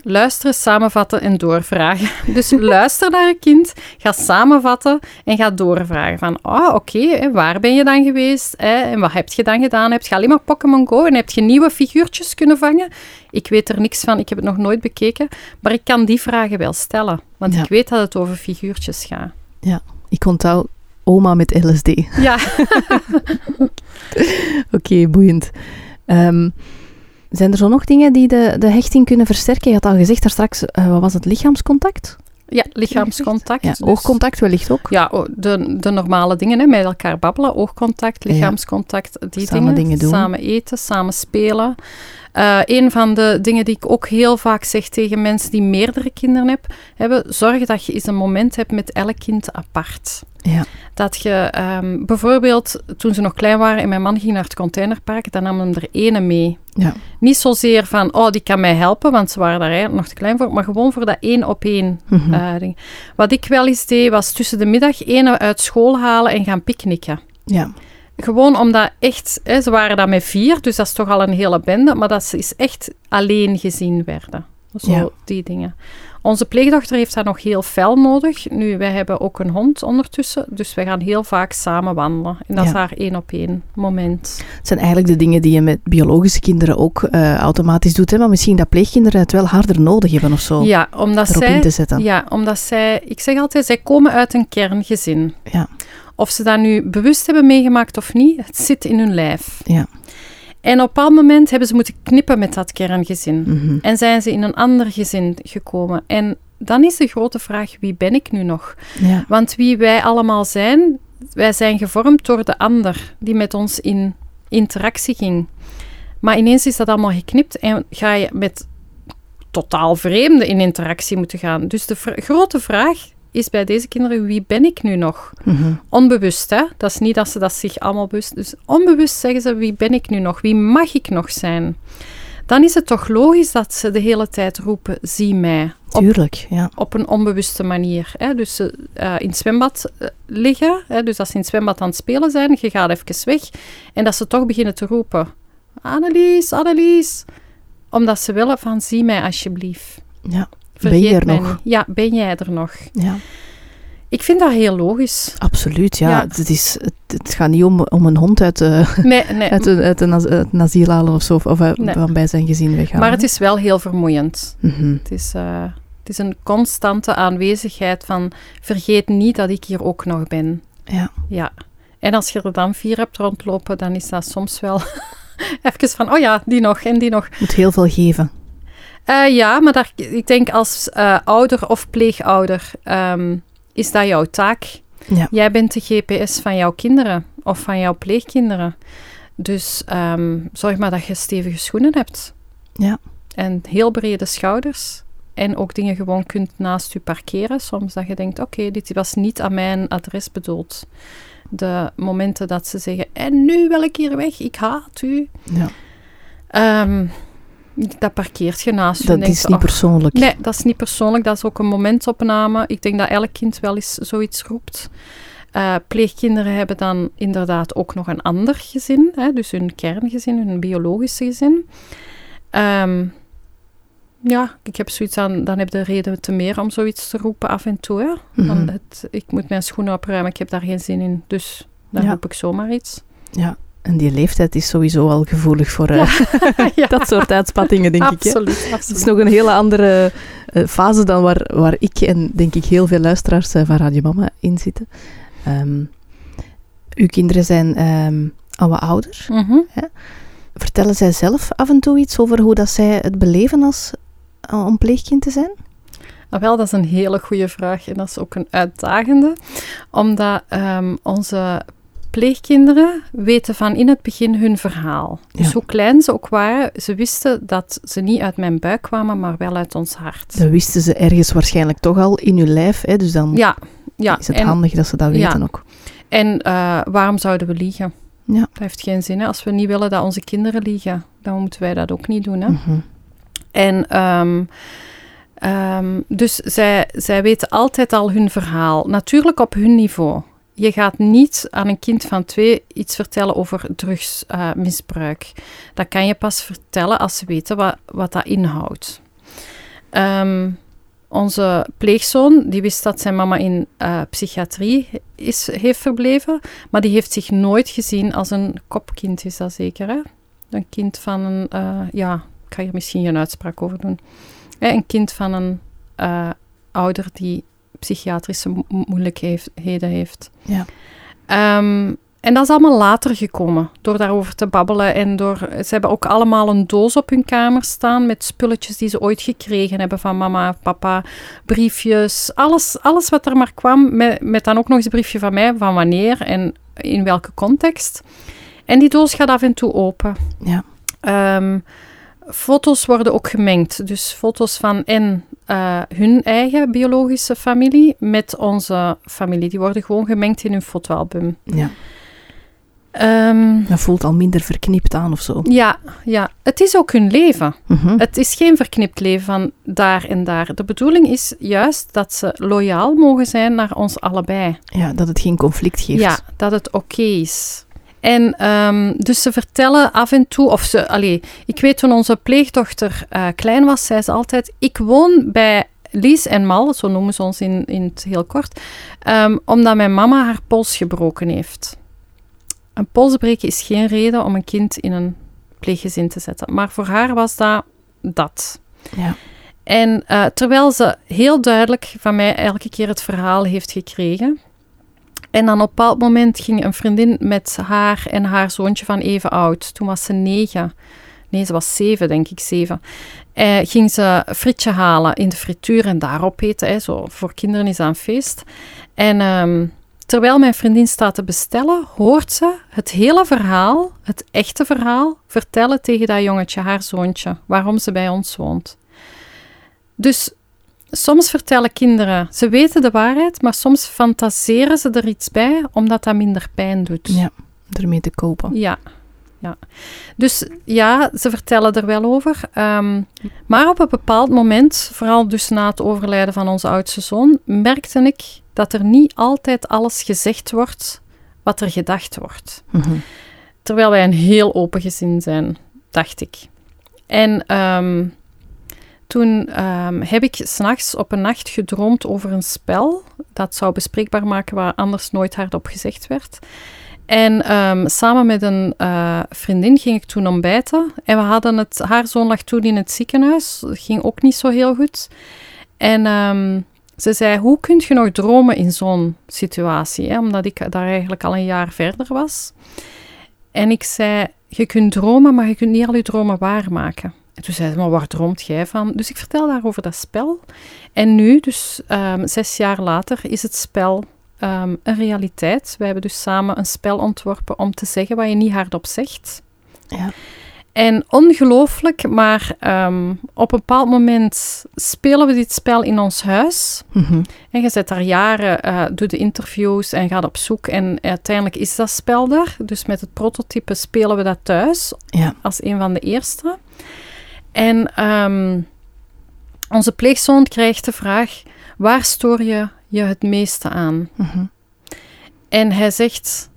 Luisteren, samenvatten en doorvragen. Dus luister naar een kind, ga samenvatten en ga doorvragen. Van, ah, oké, waar ben je dan geweest? Hè? En wat heb je dan gedaan? Heb je alleen maar Pokémon Go en heb je nieuwe figuurtjes kunnen vangen? Ik weet er niks van, ik heb het nog nooit bekeken. Maar ik kan die vragen wel stellen. Want Ja. ik weet dat het over figuurtjes gaat. ja, ik onthoud oma met LSD. Oké, Ja, boeiend. Ehm, zijn er zo nog dingen die de, de hechting kunnen versterken? Je had al gezegd daar straks, eh, wat was het, lichaamscontact? ja lichaamscontact. Ja, dus- oogcontact wellicht ook. Ja, de, de normale dingen, hè, met elkaar babbelen, oogcontact, lichaamscontact, die Samen dingen doen. Samen eten, samen spelen. Eh, een van de dingen die ik ook heel vaak zeg tegen mensen die meerdere kinderen heb, hebben, zorg dat je eens een moment hebt met elk kind apart. Ja. Dat je ehm, bijvoorbeeld, toen ze nog klein waren en mijn man ging naar het containerpark, dan nam hem er ene mee. Ja. Niet zozeer van, oh, die kan mij helpen, want ze waren daar eigenlijk nog te klein voor, maar gewoon voor dat één op één Mhm. eh, ding. Wat ik wel eens deed, was tussen de middag ene uit school halen en gaan picknicken. ja. Gewoon omdat echt, hè, ze waren dan met vier, dus dat is toch al een hele bende, maar dat ze eens echt alleen gezien werden. Zo, Ja. die dingen. Onze pleegdochter heeft dat nog heel fel nodig. Nu, wij hebben ook een hond ondertussen, dus wij gaan heel vaak samen wandelen. En dat Ja. is haar één op één moment. Het zijn eigenlijk de dingen die je met biologische kinderen ook eh, automatisch doet. Hè? Maar misschien dat pleegkinderen het wel harder nodig hebben of zo. Ja, omdat erop zij... in te zetten. Ja, omdat zij... Ik zeg altijd, zij komen uit een kerngezin. Ja. Of ze dat nu bewust hebben meegemaakt of niet, het zit in hun lijf. Ja. En op een bepaald moment hebben ze moeten knippen met dat kerngezin. Mhm. En zijn ze in een ander gezin gekomen. En dan is de grote vraag, wie ben ik nu nog? ja. Want wie wij allemaal zijn, wij zijn gevormd door de ander die met ons in interactie ging. Maar ineens is dat allemaal geknipt en ga je met totaal vreemden in interactie moeten gaan. Dus de vr- grote vraag is bij deze kinderen, wie ben ik nu nog? Mhm. Onbewust, hè? Dat is niet dat ze dat zich allemaal bewust... Dus onbewust zeggen ze, wie ben ik nu nog? Wie mag ik nog zijn? Dan is het toch logisch dat ze de hele tijd roepen, zie mij. Op, Tuurlijk, ja. op een onbewuste manier. Hè? Dus ze eh, in het zwembad eh, liggen, hè? dus als ze in het zwembad aan het spelen zijn, je gaat even weg, en dat ze toch beginnen te roepen, Annelies, Annelies. Omdat ze willen van, zie mij alsjeblieft. ja. Vergeet ben je er nog? niet. Ja, ben jij er nog? Ja, Ik vind dat heel logisch. absoluut. Ja. Ja. Het, is, het, het gaat niet om, om een hond uit, eh, Nee, nee. uit, een, uit, een, as- uit een asiel halen of zo, of Nee. van bij zijn gezin weghalen. Maar het is wel heel vermoeiend. Mhm. Het is, eh, het is een constante aanwezigheid van vergeet niet dat ik hier ook nog ben. Ja. Ja. En als je er dan vier hebt rondlopen, dan is dat soms wel even van, oh ja, die nog en die nog. Je moet heel veel geven. Eh, ja, maar daar, ik denk als eh, ouder of pleegouder ehm, is dat jouw taak. Ja. Jij bent de GPS van jouw kinderen of van jouw pleegkinderen. Dus ehm, zorg maar dat je stevige schoenen hebt. Ja. En heel brede schouders. En ook dingen gewoon kunt naast u parkeren. Soms dat je denkt, oké, dit was niet aan mijn adres bedoeld. De momenten dat ze zeggen, en nu wil ik hier weg, ik haat u. Ja. Ehm, dat parkeert je naast en Dat is je, niet "Och, persoonlijk. Nee, dat is niet persoonlijk. Dat is ook een momentopname. Ik denk dat elk kind wel eens zoiets roept. Eh, pleegkinderen hebben dan inderdaad ook nog een ander gezin. Hè, dus hun kerngezin, hun biologische gezin. Ehm, ja, ik heb zoiets aan... Dan heb je reden te meer om zoiets te roepen af en toe. Hè. Mhm. Het, ik moet mijn schoenen opruimen, ik heb daar geen zin in. Dus dan Ja. roep ik zomaar iets. Ja. En die leeftijd is sowieso al gevoelig voor eh, Ja, dat soort uitspattingen, denk ik. Hè? absoluut, Het is nog een hele andere eh, fase dan waar, waar ik en denk ik heel veel luisteraars eh, van Radio Mama in zitten. Ehm, uw kinderen zijn ehm, al wat ouder. Mhm. Vertellen zij zelf af en toe iets over hoe dat zij het beleven als om pleegkind te zijn? Ah, wel, dat is een hele goede vraag en dat is ook een uitdagende, omdat ehm, onze pleegkinderen weten van in het begin hun verhaal. Dus Ja. hoe klein ze ook waren, ze wisten dat ze niet uit mijn buik kwamen, maar wel uit ons hart. Dat wisten ze ergens waarschijnlijk toch al in uw lijf. Hè? Dus dan, Ja, ja. Is het en, handig dat ze dat weten ook. en eh, waarom zouden we liegen? Ja. Dat heeft geen zin. Hè? Als we niet willen dat onze kinderen liegen, dan moeten wij dat ook niet doen. Hè? Mhm. En ehm, ehm, dus zij, zij weten altijd al hun verhaal. Natuurlijk op hun niveau. Je gaat niet aan een kind van twee iets vertellen over drugsmisbruik. dat kan je pas vertellen als ze weten wat, wat dat inhoudt. Ehm, onze pleegzoon, die wist dat zijn mama in eh, psychiatrie is, heeft verbleven, maar die heeft zich nooit gezien als een kopkind, is dat zeker, hè? Een kind van een, eh, ja, ik ga misschien geen uitspraak over doen. Hè, een kind van een eh, ouder die psychiatrische mo- moeilijkheden heeft. Ja. Ehm, en dat is allemaal later gekomen, door daarover te babbelen. En door, ze hebben ook allemaal een doos op hun kamer staan met spulletjes die ze ooit gekregen hebben van mama papa. Briefjes, alles, alles wat er maar kwam, met, met dan ook nog eens een briefje van mij, van wanneer en in welke context. En die doos gaat af en toe open. Ja. Ehm, foto's worden ook gemengd. Dus foto's van en eh, hun eigen biologische familie met onze familie. Die worden gewoon gemengd in hun fotoalbum. ja. Ehm, Dat voelt al minder verknipt aan of zo. ja, ja, het is ook hun leven. Mhm. Het is geen verknipt leven van daar en daar. De bedoeling is juist dat ze loyaal mogen zijn naar ons allebei. Ja, dat het geen conflict geeft. Ja, dat het oké is. En ehm, dus ze vertellen af en toe, of ze, allee, ik weet toen onze pleegdochter eh, klein was, zei ze altijd: Ik woon bij Lies en Mal, zo noemen ze ons in, in het heel kort, ehm, omdat mijn mama haar pols gebroken heeft. Een pols breken is geen reden om een kind in een pleeggezin te zetten, maar voor haar was dat dat. Ja. En eh, terwijl ze heel duidelijk van mij elke keer het verhaal heeft gekregen. En dan op een bepaald moment ging een vriendin met haar en haar zoontje van even oud. Toen was ze negen. Nee, ze was zeven, denk ik, zeven. Eh, ging ze frietje halen in de frituur en daarop eten. Hè. Zo, voor kinderen is een feest. En ehm, terwijl mijn vriendin staat te bestellen, hoort ze het hele verhaal, het echte verhaal, vertellen tegen dat jongetje, haar zoontje, waarom ze bij ons woont. Dus soms vertellen kinderen, ze weten de waarheid, maar soms fantaseren ze er iets bij, omdat dat minder pijn doet. ja, ermee te kopen. Ja. ja. Dus ja, ze vertellen er wel over. ehm, maar op een bepaald moment, vooral dus na het overlijden van onze oudste zoon, merkte ik dat er niet altijd alles gezegd wordt wat er gedacht wordt. Mhm. Terwijl wij een heel open gezin zijn, dacht ik. En ehm, toen ehm, heb ik s'nachts op een nacht gedroomd over een spel dat zou bespreekbaar maken waar anders nooit hardop gezegd werd. En ehm, samen met een eh, vriendin ging ik toen ontbijten. En we hadden het, haar zoon lag toen in het ziekenhuis. Dat ging ook niet zo heel goed. En ehm, ze zei, hoe kun je nog dromen in zo'n situatie? Omdat ik daar eigenlijk al een jaar verder was. En ik zei, je kunt dromen, maar je kunt niet al je dromen waarmaken. En toen zei ze, maar waar droomt jij van? Dus ik vertel daar over dat spel. En nu, dus ehm, zes jaar later, is het spel ehm, een realiteit. Wij hebben dus samen een spel ontworpen om te zeggen wat je niet hardop zegt. Ja. En ongelooflijk, maar ehm, op een bepaald moment spelen we dit spel in ons huis. Mhm. En je zit daar jaren, eh doet de interviews en gaat op zoek. En uiteindelijk is dat spel daar. Dus met het prototype spelen we dat thuis Ja. als een van de eerste. En ehm, onze pleegzoon krijgt de vraag: waar stoor je je het meeste aan? Mhm. En hij zegt,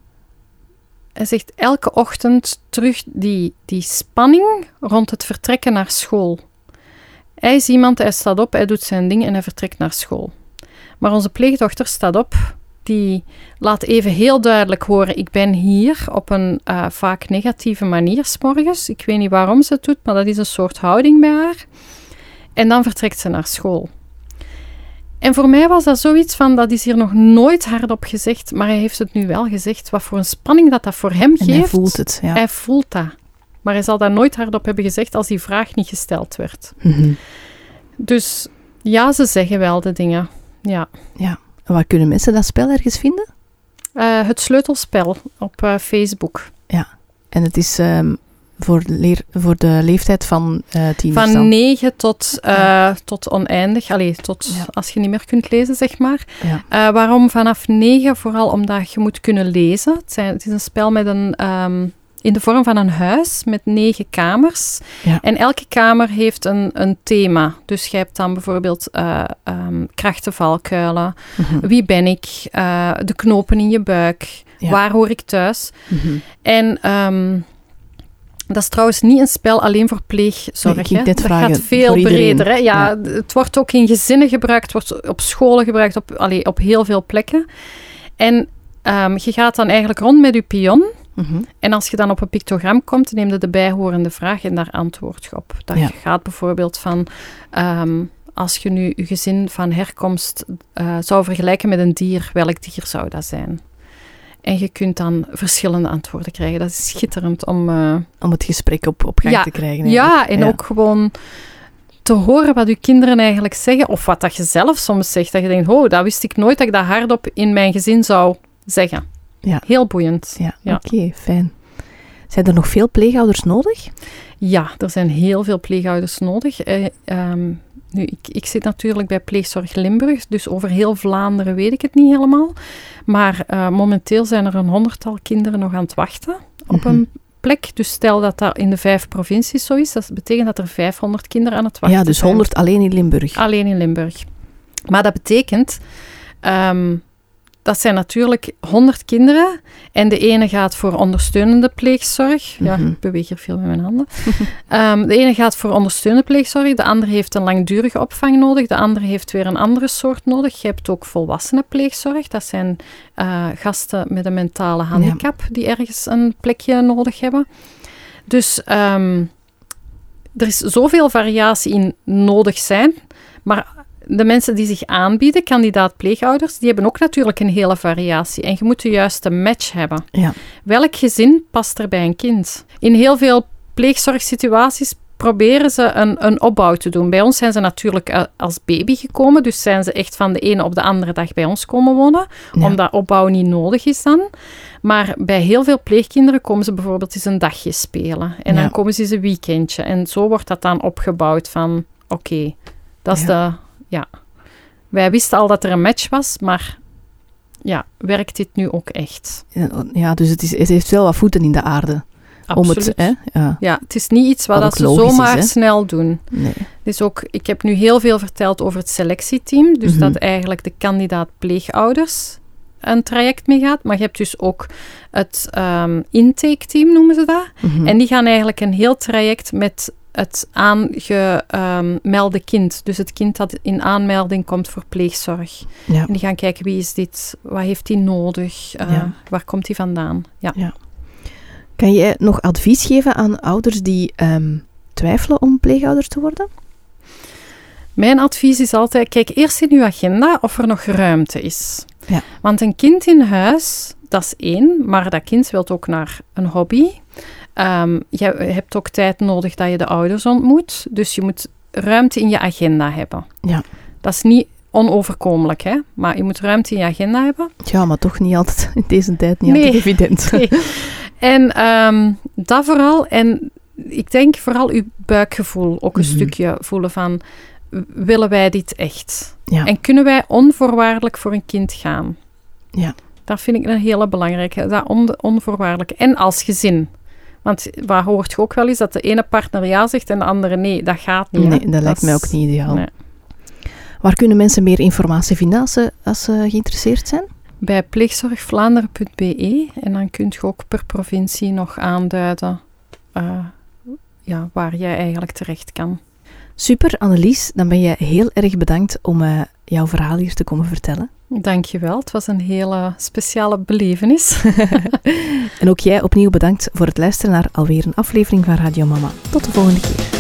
hij zegt elke ochtend terug die, die spanning rond het vertrekken naar school. Hij is iemand, hij staat op, hij doet zijn ding en hij vertrekt naar school. Maar onze pleegdochter staat op, die laat even heel duidelijk horen, ik ben hier op een eh, vaak negatieve manier 's morgens. Ik weet niet waarom ze het doet, maar dat is een soort houding bij haar. En dan vertrekt ze naar school. En voor mij was dat zoiets van, dat is hier nog nooit hardop gezegd, maar hij heeft het nu wel gezegd. Wat voor een spanning dat dat voor hem En geeft. hij voelt het, ja. Hij voelt dat. Maar hij zal dat nooit hardop hebben gezegd als die vraag niet gesteld werd. Mhm. Dus ja, ze zeggen wel de dingen. Ja. Ja. Waar kunnen mensen dat spel ergens vinden? Eh, het sleutelspel op eh, Facebook. En het is ehm, voor, leer, voor de leeftijd van uh, tieners Van dan? 9 tot, tot oneindig. Allee, tot ja. als je niet meer kunt lezen, zeg maar. Ja. Waarom vanaf 9? Vooral omdat je moet kunnen lezen. Het, zijn, het is een spel met een... Um, in de vorm van een huis met negen kamers. Ja. En elke kamer heeft een, een thema. Dus je hebt dan bijvoorbeeld uh, um, krachtenvalkuilen. Mm -hmm. Wie ben ik? Uh, de knopen in je buik. Ja. Waar hoor ik thuis? Mm -hmm. En um, dat is trouwens niet een spel alleen voor pleegzorg. Nee, dat gaat veel breder. Hè? Ja, ja, Het wordt ook in gezinnen gebruikt, wordt op scholen gebruikt, op, allee, op heel veel plekken. En um, je gaat dan eigenlijk rond met je pion. Mm -hmm. En als je dan op een pictogram komt, neem je de bijhorende vraag en daar antwoord je op. Dat ja. gaat bijvoorbeeld van... Um, als je nu je gezin van herkomst uh, zou vergelijken met een dier, welk dier zou dat zijn? En je kunt dan verschillende antwoorden krijgen. Dat is schitterend om... Uh, om het gesprek op, op gang ja, te krijgen. Ja, en ja. ook gewoon te horen wat je kinderen eigenlijk zeggen. Of wat dat je zelf soms zegt. Dat je denkt, oh, dat wist ik nooit dat ik dat hardop in mijn gezin zou zeggen. Ja. Heel boeiend. Ja, ja. oké, okay, fijn. Zijn er nog veel pleegouders nodig? Ja, er zijn heel veel pleegouders nodig. Uh, um, nu, ik, ik zit natuurlijk bij Pleegzorg Limburg, dus over heel Vlaanderen weet ik het niet helemaal. Maar uh, momenteel zijn er een honderdtal kinderen nog aan het wachten op mm -hmm. een plek. Dus stel dat dat in de vijf provincies zo is, dat betekent dat er 500 kinderen aan het wachten zijn. Ja, dus 100 zijn. alleen in Limburg. Alleen in Limburg. Maar dat betekent... Um, dat zijn natuurlijk 100 kinderen. En de ene gaat voor ondersteunende pleegzorg. Ja, mm -hmm. ik beweeg hier veel met mijn handen. um, de ene gaat voor ondersteunende pleegzorg. De andere heeft een langdurige opvang nodig. De andere heeft weer een andere soort nodig. Je hebt ook volwassenen pleegzorg. Dat zijn uh, gasten met een mentale handicap ja. die ergens een plekje nodig hebben. Dus um, er is zoveel variatie in nodig zijn. Maar de mensen die zich aanbieden, kandidaat pleegouders, die hebben ook natuurlijk een hele variatie. En je moet de juiste match hebben. Ja. Welk gezin past er bij een kind? In heel veel pleegzorgsituaties proberen ze een, een opbouw te doen. Bij ons zijn ze natuurlijk als baby gekomen, dus zijn ze echt van de ene op de andere dag bij ons komen wonen, ja. omdat opbouw niet nodig is dan. Maar bij heel veel pleegkinderen komen ze bijvoorbeeld eens een dagje spelen. En ja. dan komen ze eens een weekendje. En zo wordt dat dan opgebouwd van, oké, okay, dat is de ja, wij wisten al dat er een match was, maar ja, werkt dit nu ook echt? Ja, dus het, is, het heeft wel wat voeten in de aarde. Absoluut. Om het, hè? Ja. ja, het is niet iets wat, dat ze zomaar is, snel doen. Nee. Dus ook, ik heb nu heel veel verteld over het selectieteam, dus mm -hmm. dat eigenlijk de kandidaat pleegouders een traject mee gaat. Maar je hebt dus ook het um, intake-team, noemen ze dat. Mm -hmm. En die gaan eigenlijk een heel traject met het aangemelde kind. Dus het kind dat in aanmelding komt voor pleegzorg. Ja. En die gaan kijken, wie is dit? Wat heeft hij nodig? Uh, ja. Waar komt hij vandaan? Ja. ja. Kan je nog advies geven aan ouders die um, twijfelen om pleegouder te worden? Mijn advies is altijd, kijk eerst in uw agenda of er nog ruimte is. Ja. Want een kind in huis, dat is één, maar dat kind wil ook naar een hobby. Um, je hebt ook tijd nodig dat je de ouders ontmoet. Dus je moet ruimte in je agenda hebben. Ja. Dat is niet onoverkomelijk, hè? maar je moet ruimte in je agenda hebben. Ja, maar toch niet altijd in deze tijd niet nee. altijd evident. Nee. En um, dat vooral. En ik denk vooral uw buikgevoel ook een mm -hmm. stukje voelen van... Willen wij dit echt? Ja. En kunnen wij onvoorwaardelijk voor een kind gaan? Ja. Dat vind ik een hele belangrijke. Dat on onvoorwaardelijk. En als gezin. Want waar hoort je ook wel eens dat de ene partner ja zegt en de andere nee. Dat gaat niet. Nee, hè? dat, dat lijkt mij ook niet ideaal. Nee. Waar kunnen mensen meer informatie vinden als ze, als ze geïnteresseerd zijn? Bij pleegzorgvlaanderen.be en dan kun je ook per provincie nog aanduiden uh, ja, waar jij eigenlijk terecht kan. Super, Annelies. Dan ben je heel erg bedankt om uh, jouw verhaal hier te komen vertellen. Dankjewel. Het was een hele speciale belevenis. en ook jij opnieuw bedankt voor het luisteren naar alweer een aflevering van Radio Mama. Tot de volgende keer.